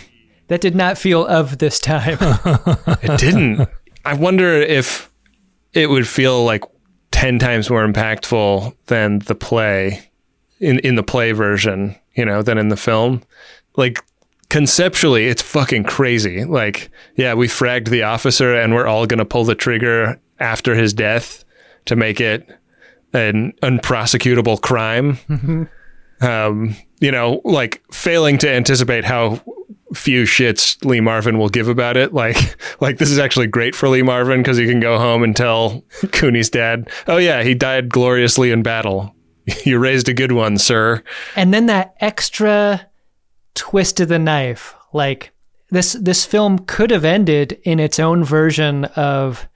[SPEAKER 4] That did not feel of this time.
[SPEAKER 3] It didn't. I wonder if it would feel like 10 times more impactful than the play in in the play version, you know, than in the film. Like conceptually, it's fucking crazy. Like, yeah, we fragged the officer and we're all going to pull the trigger after his death to make it an unprosecutable crime. Um, you know, like failing to anticipate how few shits Lee Marvin will give about it. Like, like this is actually great for Lee Marvin because he can go home and tell Cooney's dad, "Oh yeah, he died gloriously in battle. you raised a good one, sir."
[SPEAKER 4] and then that extra twist of the knife like this this film could have ended in its own version of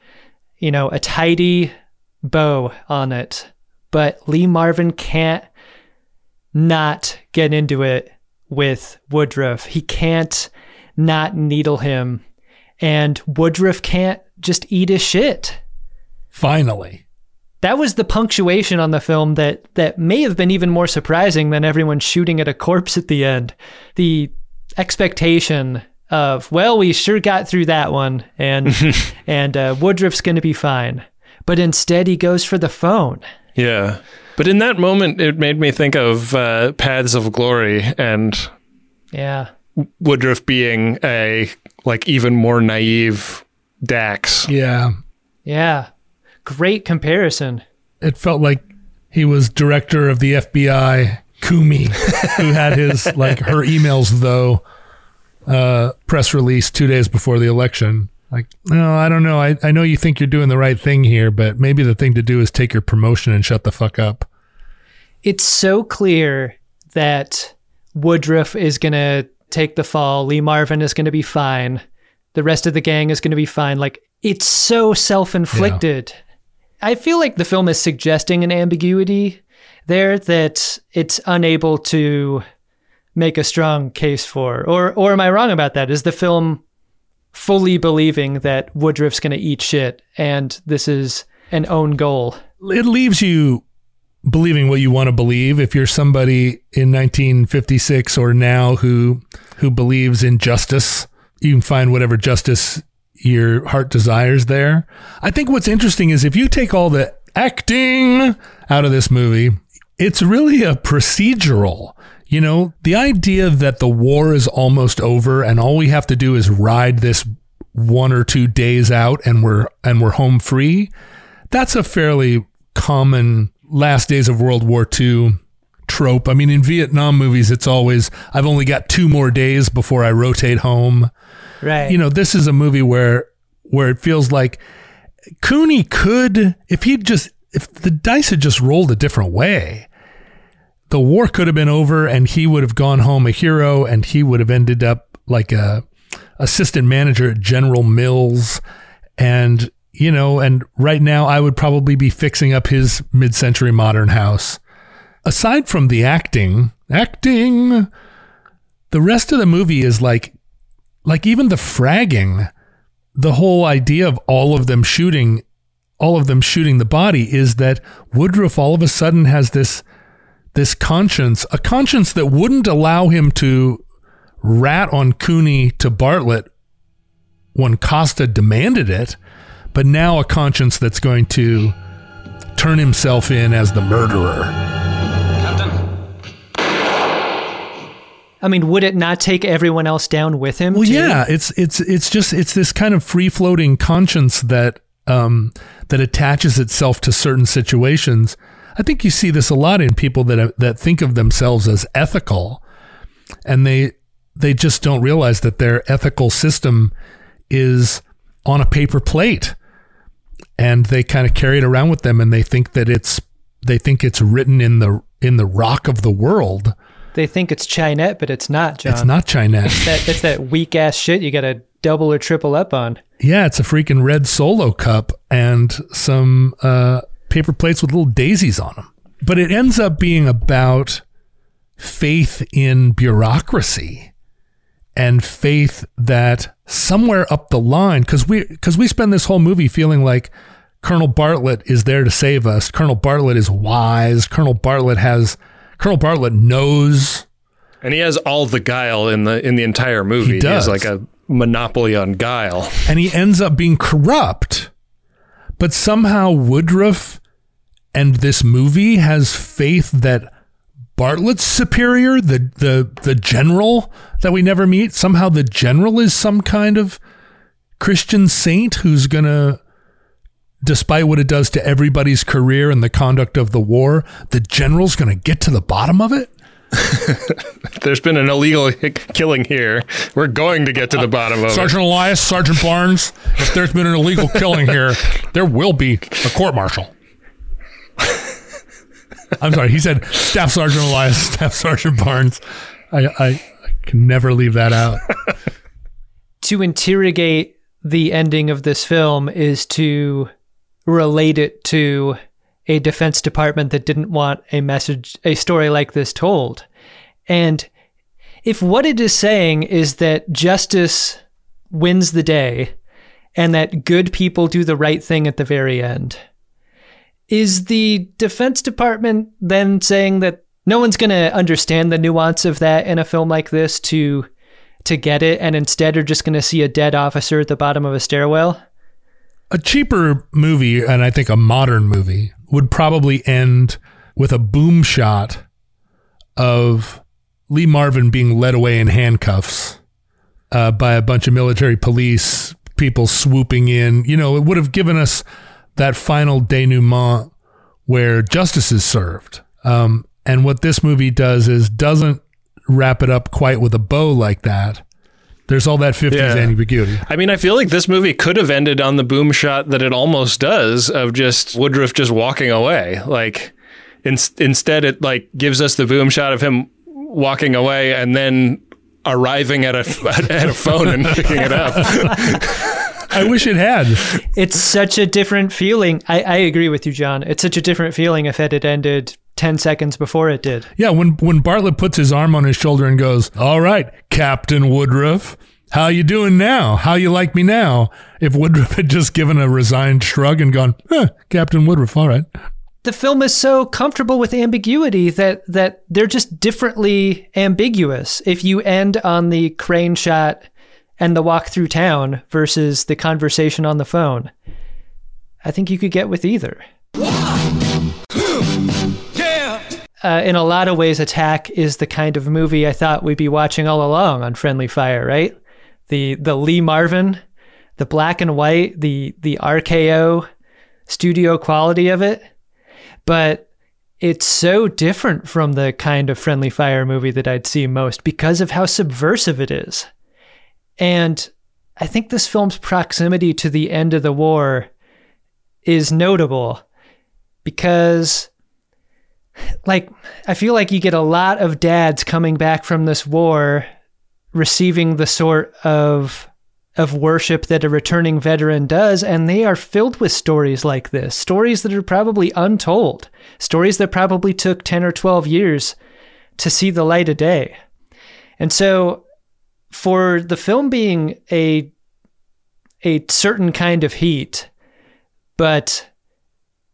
[SPEAKER 4] you know a tidy bow on it but lee marvin can't not get into it with woodruff he can't not needle him and woodruff can't just eat his shit
[SPEAKER 1] Finally.
[SPEAKER 4] that was the punctuation on the film that that may have been even more surprising than everyone shooting at a corpse at the end. The expectation of well, we sure got through that one, and and uh, Woodruff's going to be fine, but instead he goes for the phone.
[SPEAKER 3] Yeah. But in that moment, it made me think of uh, Paths of Glory and
[SPEAKER 4] Yeah,
[SPEAKER 3] Woodruff being a like even more naive Dax.
[SPEAKER 1] Yeah.
[SPEAKER 4] yeah, great comparison.
[SPEAKER 1] It felt like he was director of the FBI, Comey, who had his, like, her emails, though, uh, press release two days before the election. Like, no, I don't know. I, I know you think you're doing the right thing here, but maybe the thing to do is take your promotion and shut the fuck up.
[SPEAKER 4] It's so clear that Woodruff is going to take the fall. Lee Marvin is going to be fine. The rest of the gang is going to be fine. Like, it's so self inflicted. I feel like the film is suggesting an ambiguity there that it's unable to make a strong case for. Or, or am I wrong about that? Is the film fully believing that Woodruff's going to eat shit and this is an own goal?
[SPEAKER 1] It leaves you believing what you want to believe. If you're somebody in 1956 or now who who believes in justice, you can find whatever justice your heart desires there. I think what's interesting is if you take all the acting out of this movie, it's really a procedural. You know, the idea that the war is almost over and all we have to do is ride this one or two days out and we're and we're home free. That's a fairly common last days of World War II trope. I mean, in Vietnam movies, it's always I've only got two more days before I rotate home.
[SPEAKER 4] Right.
[SPEAKER 1] You know, this is a movie where where it feels like Cooney could, if he'd just, if the dice had just rolled a different way, the war could have been over and he would have gone home a hero and he would have ended up like a assistant manager at General Mills. And you know and right now I would probably be fixing up his mid-century modern house. Aside from the acting acting the rest of the movie is like like even the fragging the whole idea of all of them shooting all of them shooting the body is that Woodruff all of a sudden has this this conscience, a conscience that wouldn't allow him to rat on Cooney to Bartlett when Costa demanded it, but now a conscience that's going to turn himself in as the murderer.
[SPEAKER 4] I mean, would it not take everyone else down with him?
[SPEAKER 1] Well,
[SPEAKER 4] too?
[SPEAKER 1] yeah, it's it's it's just it's this kind of free floating conscience that um, that attaches itself to certain situations. I think you see this a lot in people that that think of themselves as ethical, and they they just don't realize that their ethical system is on a paper plate, and they kind of carry it around with them, and they think that it's they think it's written in the in the rock of the world.
[SPEAKER 4] They think it's Chinette, but it's not, John.
[SPEAKER 1] It's not Chinette.
[SPEAKER 4] That, it's that weak ass shit you got to double or triple up on.
[SPEAKER 1] Yeah, it's a freaking red solo cup and some uh, paper plates with little daisies on them. But it ends up being about faith in bureaucracy and faith that somewhere up the line, because we because we spend this whole movie feeling like Colonel Bartlett is there to save us. Colonel Bartlett is wise. Colonel Bartlett has Colonel Bartlett knows
[SPEAKER 3] And he has all the guile in the in the entire movie.
[SPEAKER 1] He does.
[SPEAKER 3] has like a monopoly on guile.
[SPEAKER 1] and he ends up being corrupt. But somehow Woodruff and this movie has faith that Bartlett's superior, the the the general that we never meet, somehow the general is some kind of Christian saint who's gonna despite what it does to everybody's career and the conduct of the war, the general's gonna get to the bottom of it.
[SPEAKER 3] There's been an illegal killing here. We're going to get to the bottom of it.
[SPEAKER 1] Sergeant Elias, Sergeant Barnes, if there's been an illegal killing here, there will be a court martial. I'm sorry, he said Staff Sergeant Elias, Staff Sergeant Barnes. I, I, I can never leave that out.
[SPEAKER 4] To interrogate the ending of this film is to relate it to a defense department that didn't want a message, a story like this told. And if what it is saying is that justice wins the day and that good people do the right thing at the very end, is the Defense Department then saying that no one's going to understand the nuance of that in a film like this to to get it and instead are just going to see a dead officer at the bottom of a stairwell?
[SPEAKER 1] A cheaper movie, and I think a modern movie, would probably end with a boom shot of Lee Marvin being led away in handcuffs uh, by a bunch of military police, people swooping in. You know, it would have given us that final denouement where justice is served. Um, and what this movie does is doesn't wrap it up quite with a bow like that. There's all that 50s
[SPEAKER 3] Yeah.
[SPEAKER 1] ambiguity.
[SPEAKER 3] I mean, I feel like this movie could have ended on the boom shot that it almost does of just Woodruff just walking away. Like in, instead, it like gives us the boom shot of him walking away and then arriving at a at a phone and picking it up.
[SPEAKER 1] I wish it had.
[SPEAKER 4] It's such a different feeling. I, I agree with you, John. It's such a different feeling if it had ended 10 seconds before it did.
[SPEAKER 1] Yeah, when when Bartlett puts his arm on his shoulder and goes, "All right, Captain Woodruff, how you doing now? How you like me now?" If Woodruff had just given a resigned shrug and gone, "Captain Woodruff, all right,"
[SPEAKER 4] the film is so comfortable with ambiguity that that they're just differently ambiguous. If you end on the crane shot and the walk through town versus the conversation on the phone, I think you could get with either.
[SPEAKER 2] Yeah.
[SPEAKER 4] uh, in a lot of ways, Attack is the kind of movie I thought we'd be watching all along on Friendly Fire, right? The the Lee Marvin, the black and white, the the RKO studio quality of it, but it's so different from the kind of Friendly Fire movie that I'd see most because of how subversive it is. And I think this film's proximity to the end of the war is notable because like I feel like you get a lot of dads coming back from this war receiving the sort of of worship that a returning veteran does and they are filled with stories like this stories that are probably untold stories that probably took 10 or 12 years to see the light of day. And so for the film being a a certain kind of heat but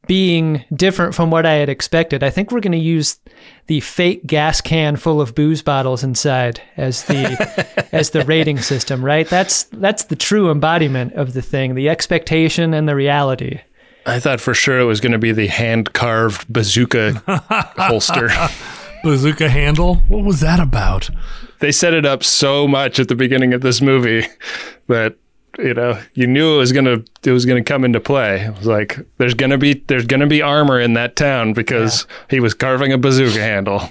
[SPEAKER 4] being different from what I had expected. I think we're going to use the fake gas can full of booze bottles inside as the as the rating system, right? That's that's the true embodiment of the thing, the expectation and the reality.
[SPEAKER 3] I thought for sure it was going to be the hand carved bazooka holster.
[SPEAKER 1] Bazooka handle? What was that about?
[SPEAKER 3] They set it up so much at the beginning of this movie that you know you knew it was gonna it was gonna come into play. It was like there's gonna be there's gonna be armor in that town because he was carving a bazooka handle.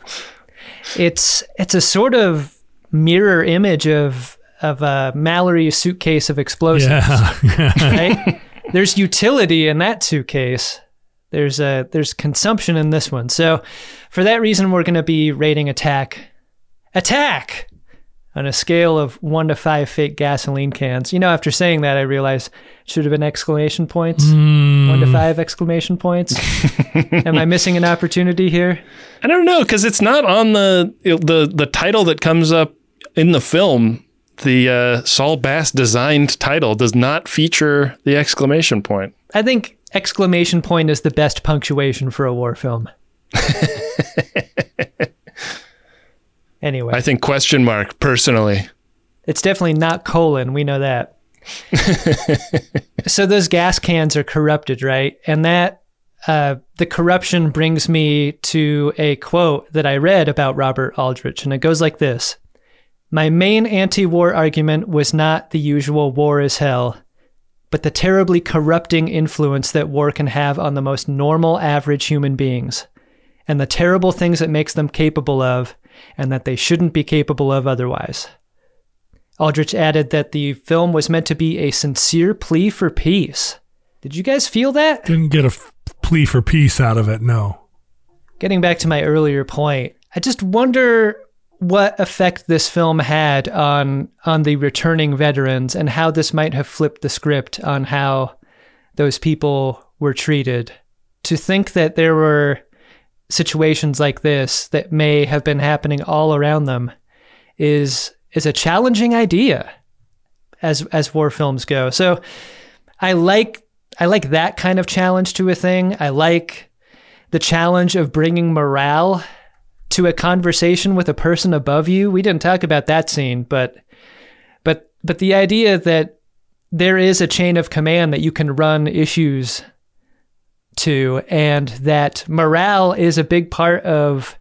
[SPEAKER 4] It's it's a sort of mirror image of of a Mallory suitcase of explosives.
[SPEAKER 1] Yeah.
[SPEAKER 4] right? There's utility in that suitcase. There's a there's consumption in this one. So for that reason we're going to be rating attack attack on a scale of 1 to 5 fake gasoline cans. You know, after saying that I realized it should have been exclamation points. 1 to 5 exclamation points. Am I missing an opportunity here?
[SPEAKER 3] I don't know because it's not on the the the title that comes up in the film. The uh, Saul Bass designed title does not feature the exclamation point.
[SPEAKER 4] I think exclamation point is the best punctuation for a war film. anyway.
[SPEAKER 3] I think question mark personally.
[SPEAKER 4] It's definitely not colon. We know that. so those gas cans are corrupted, right? And that uh, the corruption brings me to a quote that I read about Robert Aldrich, and it goes like this: "My main anti-war argument was not the usual war is hell." But the terribly corrupting influence that war can have on the most normal, average human beings, and the terrible things it makes them capable of, and that they shouldn't be capable of otherwise. Aldrich added that the film was meant to be a sincere plea for peace. Did you guys feel that?
[SPEAKER 1] Didn't get a f- plea for peace out of it, no.
[SPEAKER 4] Getting back to my earlier point, I just wonder what effect this film had on on the returning veterans and how this might have flipped the script on how those people were treated. To think that there were situations like this that may have been happening all around them is is a challenging idea as as war films go. So I like I like that kind of challenge to a thing. I like the challenge of bringing morale to a conversation with a person above you. We didn't talk about that scene, but but but the idea that there is a chain of command that you can run issues to and that morale is a big part of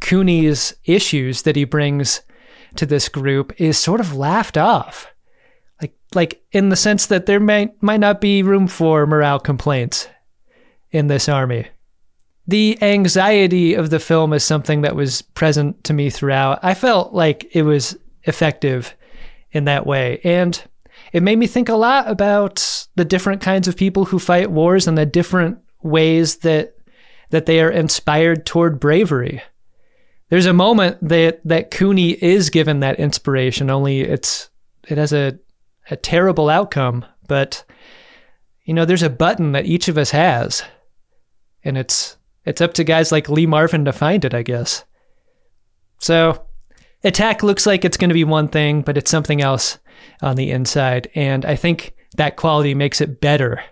[SPEAKER 4] Cooney's issues that he brings to this group is sort of laughed off. Like like in the sense that there might might not be room for morale complaints in this army. The anxiety of the film is something that was present to me throughout. I felt like it was effective in that way. And it made me think a lot about the different kinds of people who fight wars and the different ways that that they are inspired toward bravery. There's a moment that that Cooney is given that inspiration, only it's it has a a terrible outcome, but you know, there's a button that each of us has. And it's it's up to guys like Lee Marvin to find it, I guess. So, attack looks like it's going to be one thing, but it's something else on the inside. And I think that quality makes it better.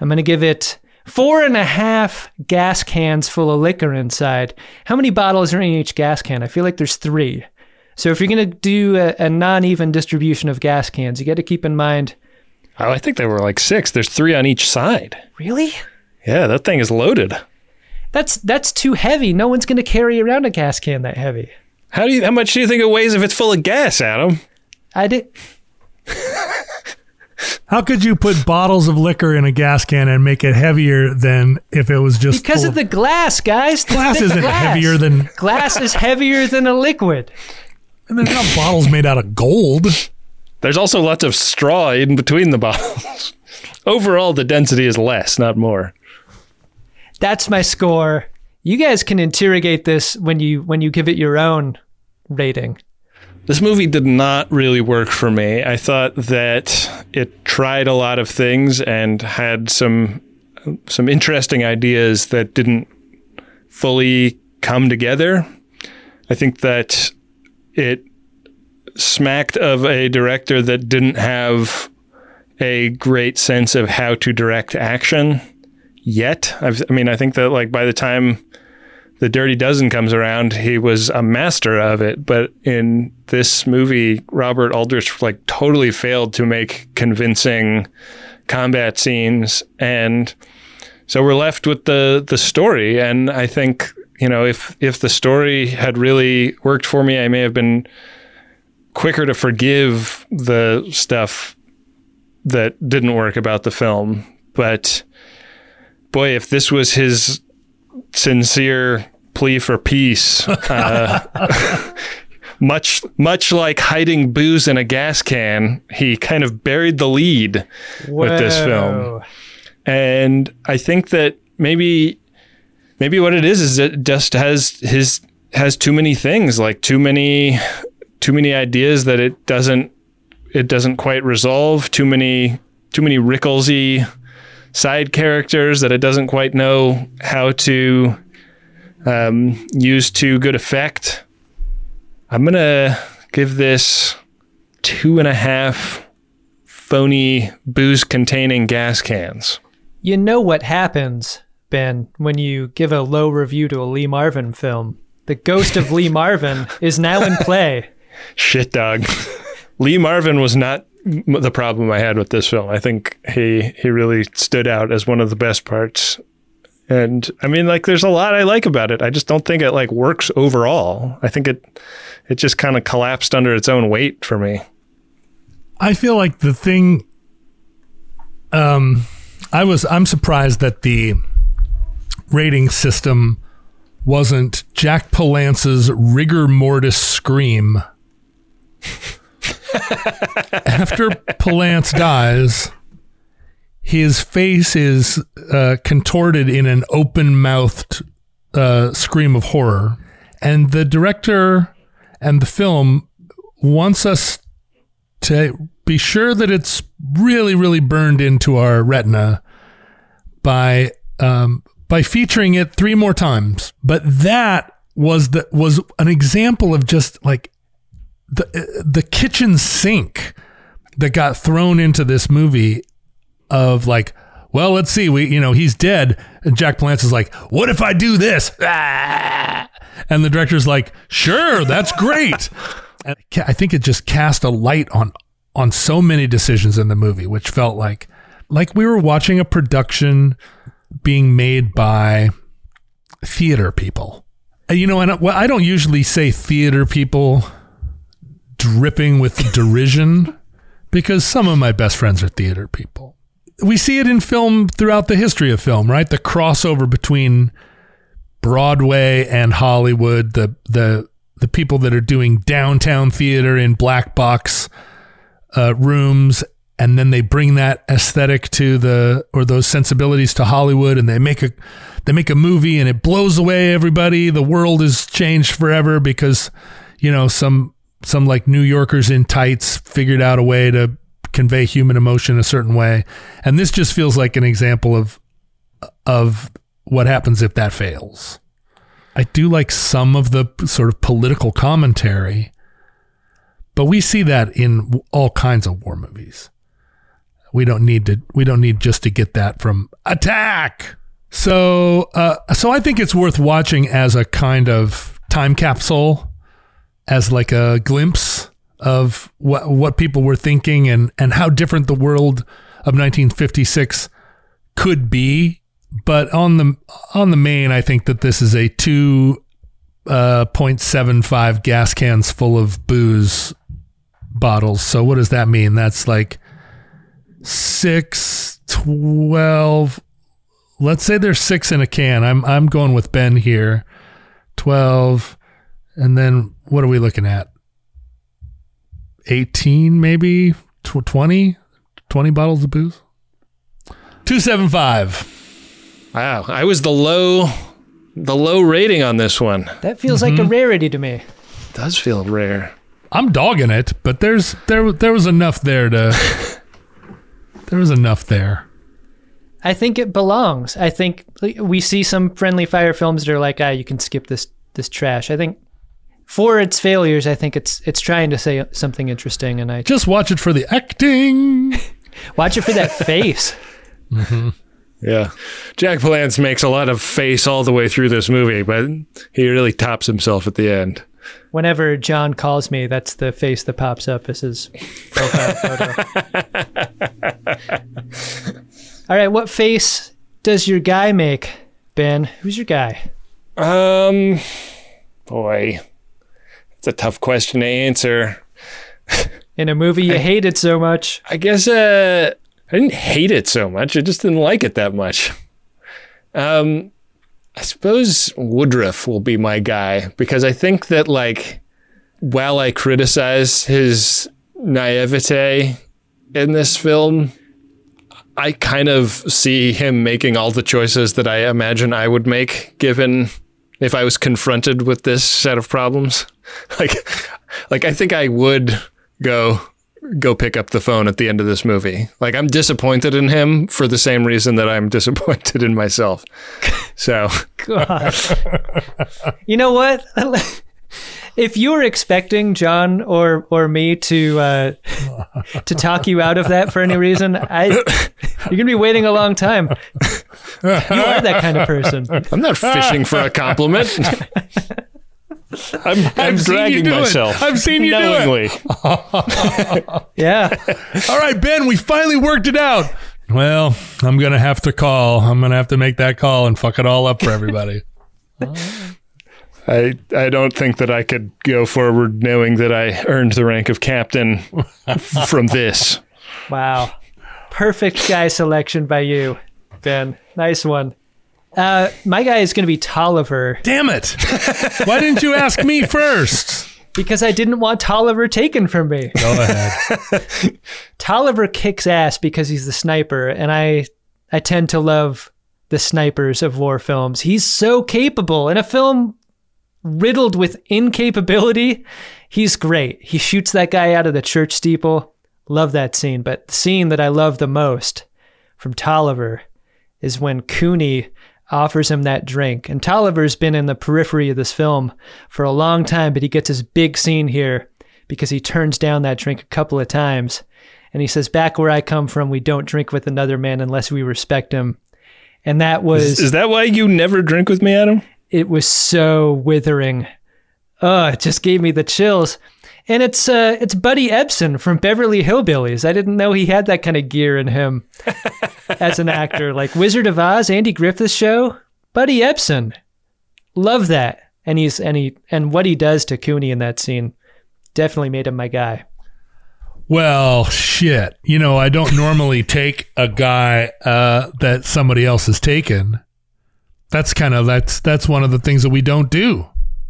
[SPEAKER 4] I'm going to give it four and a half gas cans full of liquor inside. How many bottles are in each gas can? I feel like there's three. So, if you're going to do a, a non even distribution of gas cans, you got to keep in mind.
[SPEAKER 3] Oh, I think there were like six. There's three on each side.
[SPEAKER 4] Really?
[SPEAKER 3] Yeah, that thing is loaded.
[SPEAKER 4] That's that's too heavy. No one's going to carry around a gas can that heavy.
[SPEAKER 3] How do you? How much do you think it weighs if it's full of gas, Adam?
[SPEAKER 4] I did.
[SPEAKER 1] How could you put bottles of liquor in a gas can and make it heavier than if it was just
[SPEAKER 4] Because of the glass, guys.
[SPEAKER 1] Glass isn't
[SPEAKER 4] glass.
[SPEAKER 1] heavier than
[SPEAKER 4] glass is heavier than a liquid.
[SPEAKER 1] and there's not bottles made out of gold.
[SPEAKER 3] There's also lots of straw in between the bottles. Overall, the density is less, not more.
[SPEAKER 4] That's my score. You guys can interrogate this when you when you give it your own rating.
[SPEAKER 3] This movie did not really work for me. I thought that it tried a lot of things and had some some interesting ideas that didn't fully come together. I think that it smacked of a director that didn't have a great sense of how to direct action yet. I've, I mean, I think that like by the time the Dirty Dozen comes around, he was a master of it. But in this movie, Robert Aldrich like totally failed to make convincing combat scenes, and so we're left with the the story. And I think you know if if the story had really worked for me, I may have been quicker to forgive the stuff that didn't work about the film. But boy, if this was his sincere plea for peace, uh, much much like hiding booze in a gas can, he kind of buried the lead with this film. And I think that maybe maybe what it is is it just has his has too many things, like too many too many ideas that it doesn't it doesn't quite resolve, too many too many Ricklesy side characters that it doesn't quite know how to um, use to good effect. I'm gonna give this two and a half phony booze containing gas cans.
[SPEAKER 4] You know what happens, Ben, when you give a low review to a Lee Marvin film. The ghost of Lee Marvin is now in play.
[SPEAKER 3] Shit, dog. Lee Marvin was not the problem I had with this film. I think he he really stood out as one of the best parts. And I mean, like, there's a lot I like about it. I just don't think it like works overall. I think it it just kind of collapsed under its own weight for me.
[SPEAKER 1] I feel like the thing um I was I'm surprised that the rating system wasn't Jack Palance's rigor mortis scream. After Palance dies, his face is uh, contorted in an open mouthed uh, scream of horror. And the director and the film wants us to be sure that it's really, really burned into our retina by um, by featuring it three more times. But that was the was an example of just like the the kitchen sink that got thrown into this movie of like, well, let's see, we you know he's dead, and Jack Palance is like, what if I do this? Ah! And the director's like, sure, that's great. And I think it just cast a light on on so many decisions in the movie, which felt like like we were watching a production being made by theater people. You know, and I- well, I don't usually say theater people dripping with derision because some of my best friends are theater people. We see it in film throughout the history of film, right? The crossover between Broadway and Hollywood, the the the people that are doing downtown theater in black box uh, rooms, and then they bring that aesthetic to the or those sensibilities to Hollywood, and they make a they make a movie, and it blows away everybody. The world is changed forever because you know some some like New Yorkers in tights figured out a way to convey human emotion a certain way, and this just feels like an example of of what happens if that fails. I do like some of the sort of political commentary, but we see that in all kinds of war movies. We don't need to. We don't need just to get that from attack. So, uh, so I think it's worth watching as a kind of time capsule, as like a glimpse of what what people were thinking and and how different the world of 1956 could be but on the on the main, I think that this is a two uh, 0.75 gas cans full of booze bottles. So what does that mean? That's like six, 12. Let's say there's six in a can. I'm I'm going with Ben here. 12 and then what are we looking at? 18 maybe? Tw- 20? 20 bottles of booze? 275.
[SPEAKER 3] Wow, I was the low, the low rating on this one.
[SPEAKER 4] That feels like a rarity to me.
[SPEAKER 3] does feel rare.
[SPEAKER 1] I'm dogging it, but there's there there was enough there to there was enough there.
[SPEAKER 4] I think it belongs. I think we see some friendly fire films that are like, ah, you can skip this this trash. I think for its failures, I think it's it's trying to say something interesting, and I
[SPEAKER 1] Just watch it for the acting.
[SPEAKER 4] watch it for that face.
[SPEAKER 3] Yeah, Jack Palance makes a lot of face all the way through this movie, but he really tops himself at the end.
[SPEAKER 4] Whenever John calls me, that's the face that pops up as his profile photo. All right, what face does your guy make, Ben? Who's your guy?
[SPEAKER 3] Um, boy, it's a tough question to answer.
[SPEAKER 4] In a movie you hated so much.
[SPEAKER 3] I guess uh, I didn't hate it so much. I just didn't like it that much. Um, I suppose Woodruff will be my guy because I think that like while I criticize his naivete in this film, I kind of see him making all the choices that I imagine I would make given if I was confronted with this set of problems. Like like I think I would go go pick up the phone at the end of this movie. Like I'm disappointed in him for the same reason that I'm disappointed in myself. So
[SPEAKER 4] God. you know what? If you were expecting John or or me to uh, to talk you out of that for any reason, I you're gonna be waiting a long time. You are that kind of person.
[SPEAKER 3] I'm not fishing for a compliment. I'm, I'm
[SPEAKER 1] I've you
[SPEAKER 3] dragging
[SPEAKER 1] do it.
[SPEAKER 3] myself.
[SPEAKER 1] I've seen you do it.
[SPEAKER 4] Yeah.
[SPEAKER 1] All right, Ben, we finally worked it out. Well, I'm gonna have to call. I'm gonna have to make that call and fuck it all up for everybody.
[SPEAKER 3] I I don't think that I could go forward knowing that I earned the rank of captain from this.
[SPEAKER 4] Wow. Perfect guy selection by you, Ben. Nice one. Uh, my guy is going to be Tolliver
[SPEAKER 1] Damn it! Why didn't you ask me first?
[SPEAKER 4] because I didn't want Tolliver taken from me.
[SPEAKER 1] Go ahead.
[SPEAKER 4] Tolliver kicks ass because he's the sniper, and I I tend to love the snipers of war films. He's so capable in a film riddled with incapability. He's great. He shoots that guy out of the church steeple. Love that scene. But the scene that I love the most from Tolliver is when Cooney offers him that drink. And Tolliver's been in the periphery of this film for a long time, but he gets his big scene here because he turns down that drink a couple of times. And he says, Back where I come from, we don't drink with another man unless we respect him. And that was
[SPEAKER 3] Is, is that why you never drink with me, Adam?
[SPEAKER 4] it was so withering. Oh, it just gave me the chills. And it's uh it's Buddy Ebsen from Beverly Hillbillies. I didn't know he had that kind of gear in him as an actor. Like Wizard of Oz, Andy Griffith's show. Buddy Ebsen. Love that. And he's and he and what he does to Cooney in that scene definitely made him my guy.
[SPEAKER 1] Well, shit. You know, I don't normally take a guy uh, that somebody else has taken. That's kind of that's that's one of the things that we don't do.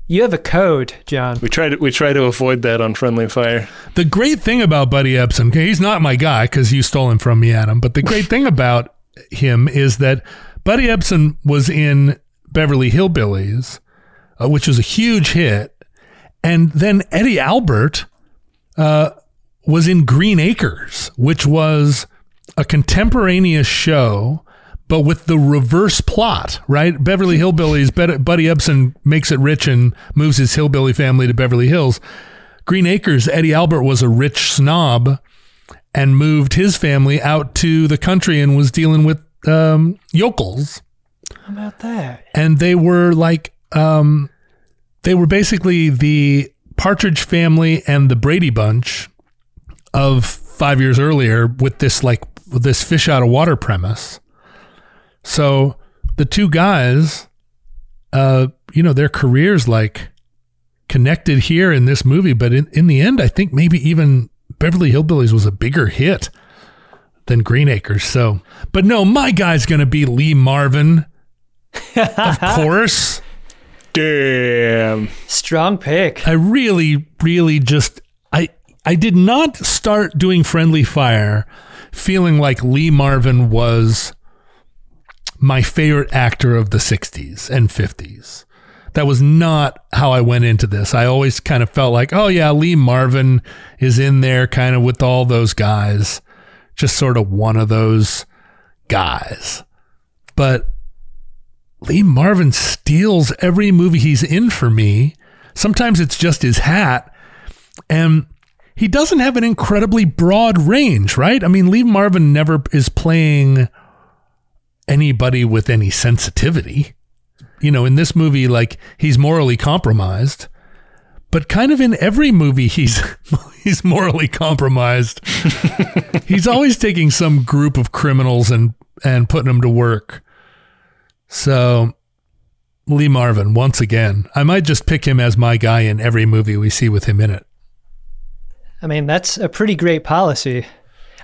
[SPEAKER 4] You have a code, John.
[SPEAKER 3] We try to we try to avoid that on Friendly Fire.
[SPEAKER 1] The great thing about Buddy Ebsen, okay, he's not my guy because you stole him from me, Adam. But the great thing about him is that Buddy Ebsen was in Beverly Hillbillies, uh, which was a huge hit, and then Eddie Albert uh, was in Green Acres, which was a contemporaneous show. But with the reverse plot, right? Beverly Hillbillies, Buddy Ebsen makes it rich and moves his hillbilly family to Beverly Hills. Green Acres, Eddie Albert was a rich snob and moved his family out to the country and was dealing with um, yokels.
[SPEAKER 4] How about that?
[SPEAKER 1] And they were like, um, they were basically the Partridge family and the Brady Bunch of five years earlier with this like this fish out of water premise. So the two guys, uh, you know, their careers like connected here in this movie, but in, in the end, I think maybe even Beverly Hillbillies was a bigger hit than Green Acres. So, but no, my guy's going to be Lee Marvin. of course.
[SPEAKER 3] Damn.
[SPEAKER 4] Strong pick.
[SPEAKER 1] I really, really just I I did not start doing friendly fire feeling like Lee Marvin was my favorite actor of the 60s and 50s. That was not how I went into this. I always kind of felt like, oh yeah, Lee Marvin is in there kind of with all those guys. Just sort of one of those guys. But Lee Marvin steals every movie he's in for me. Sometimes it's just his hat. And he doesn't have an incredibly broad range, right? I mean, Lee Marvin never is playing anybody with any sensitivity. You know, in this movie, like he's morally compromised, but kind of in every movie he's he's morally compromised. he's always taking some group of criminals and and putting them to work. So Lee Marvin, once again, I might just pick him as my guy in every movie we see with him in it.
[SPEAKER 4] I mean, that's a pretty great policy.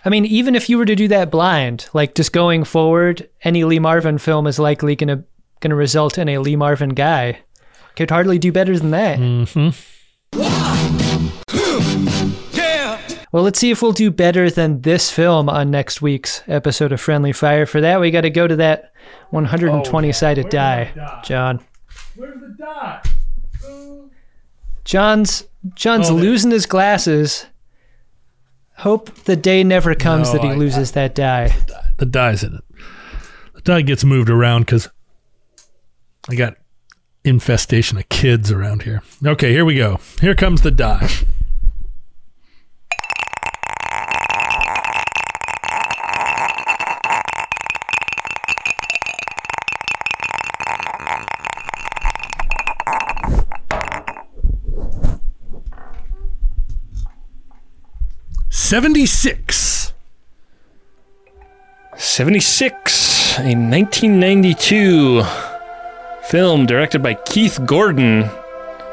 [SPEAKER 4] I mean, even if you were to do that blind, like just going forward, any Lee Marvin film is likely gonna gonna result in a Lee Marvin guy. Could hardly do better than that.
[SPEAKER 2] Yeah.
[SPEAKER 4] Well, let's see if we'll do better than this film on next week's episode of Friendly Fire. For that, we got to go to that 120 sided oh, die, John.
[SPEAKER 1] Where's the dot?
[SPEAKER 4] John's John's
[SPEAKER 1] Oh,
[SPEAKER 4] losing his glasses. Hope the day never comes
[SPEAKER 1] No,
[SPEAKER 4] that he
[SPEAKER 1] I-
[SPEAKER 4] loses that die.
[SPEAKER 1] The die's in it. The die gets moved around because I got infestation of kids around here. Okay, here we go. Here comes the die. Seventy-six.
[SPEAKER 3] 76, a 1992 film directed by Keith Gordon,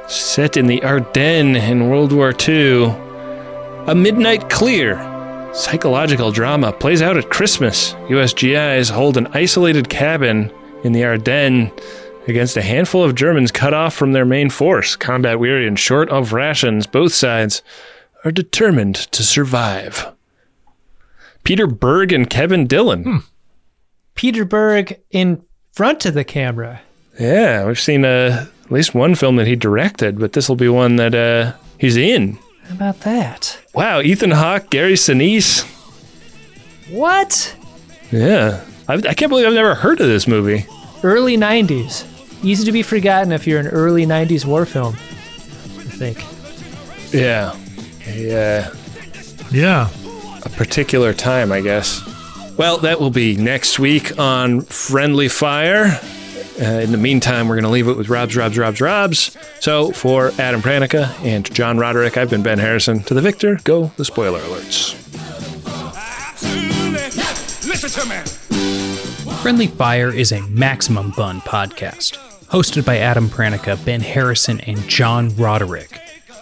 [SPEAKER 3] set in the Ardennes in World War II. A Midnight Clear psychological drama plays out at Christmas. US GIs hold an isolated cabin in the Ardennes against a handful of Germans cut off from their main force. Combat weary and short of rations, both sides are determined to survive. Peter Berg and Kevin Dillon.
[SPEAKER 4] Peter Berg in front of the camera.
[SPEAKER 3] Yeah, we've seen uh, at least one film that he directed, but this will be one that uh, he's in.
[SPEAKER 4] How about that?
[SPEAKER 3] Wow, Ethan Hawke, Gary Sinise.
[SPEAKER 4] What?
[SPEAKER 3] Yeah, I, I can't believe I've never heard of this movie.
[SPEAKER 4] Early 90s. Easy to be forgotten if you're an early 90s war film. I think.
[SPEAKER 3] Yeah, a, uh,
[SPEAKER 1] Yeah.
[SPEAKER 3] a particular time, I guess. Well, that will be next week on Friendly Fire. Uh, in the meantime, we're going to leave it with Rob's, Rob's, Rob's, Rob's. So for Adam Pranica and John Roderick, I've been Ben Harrison. To the victor, go the spoiler alerts.
[SPEAKER 2] Absolutely. Listen to me.
[SPEAKER 9] Friendly Fire is a Maximum Fun podcast, hosted by Adam Pranica, Ben Harrison, and John Roderick.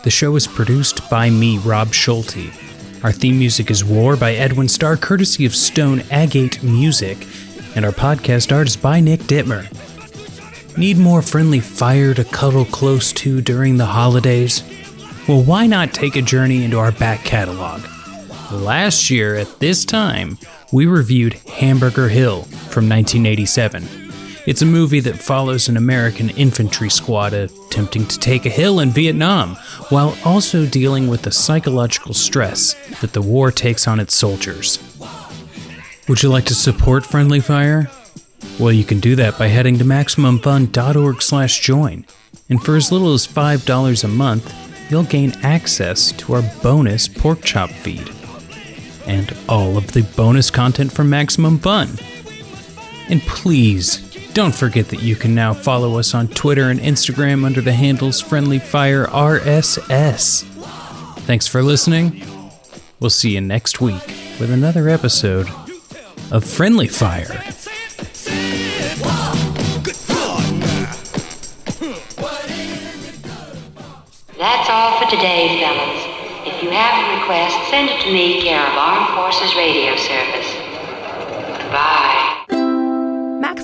[SPEAKER 9] The show is produced by me, Rob Schulte. Our theme music is War by Edwin Starr, courtesy of Stone Agate Music, and our podcast art is by Nick Dittmer. Need more friendly fire to cuddle close to during the holidays? Well, why not take a journey into our back catalog? Last year, at this time, we reviewed Hamburger Hill from 1987. It's a movie that follows an American infantry squad attempting to take a hill in Vietnam, while also dealing with the psychological stress that the war takes on its soldiers. Would you like to support Friendly Fire? Well, you can do that by heading to MaximumFun.org/join, and for as little as five dollars a month, you'll gain access to our bonus pork chop feed and all of the bonus content from Maximum Fun. And please don't forget that you can now follow us on Twitter and Instagram under the handles Friendly Fire RSS. Thanks for listening. We'll see you next week with another episode of Friendly Fire.
[SPEAKER 10] That's all for today, fellas. If you have a request, send it to me, care of Armed Forces Radio Service. Goodbye.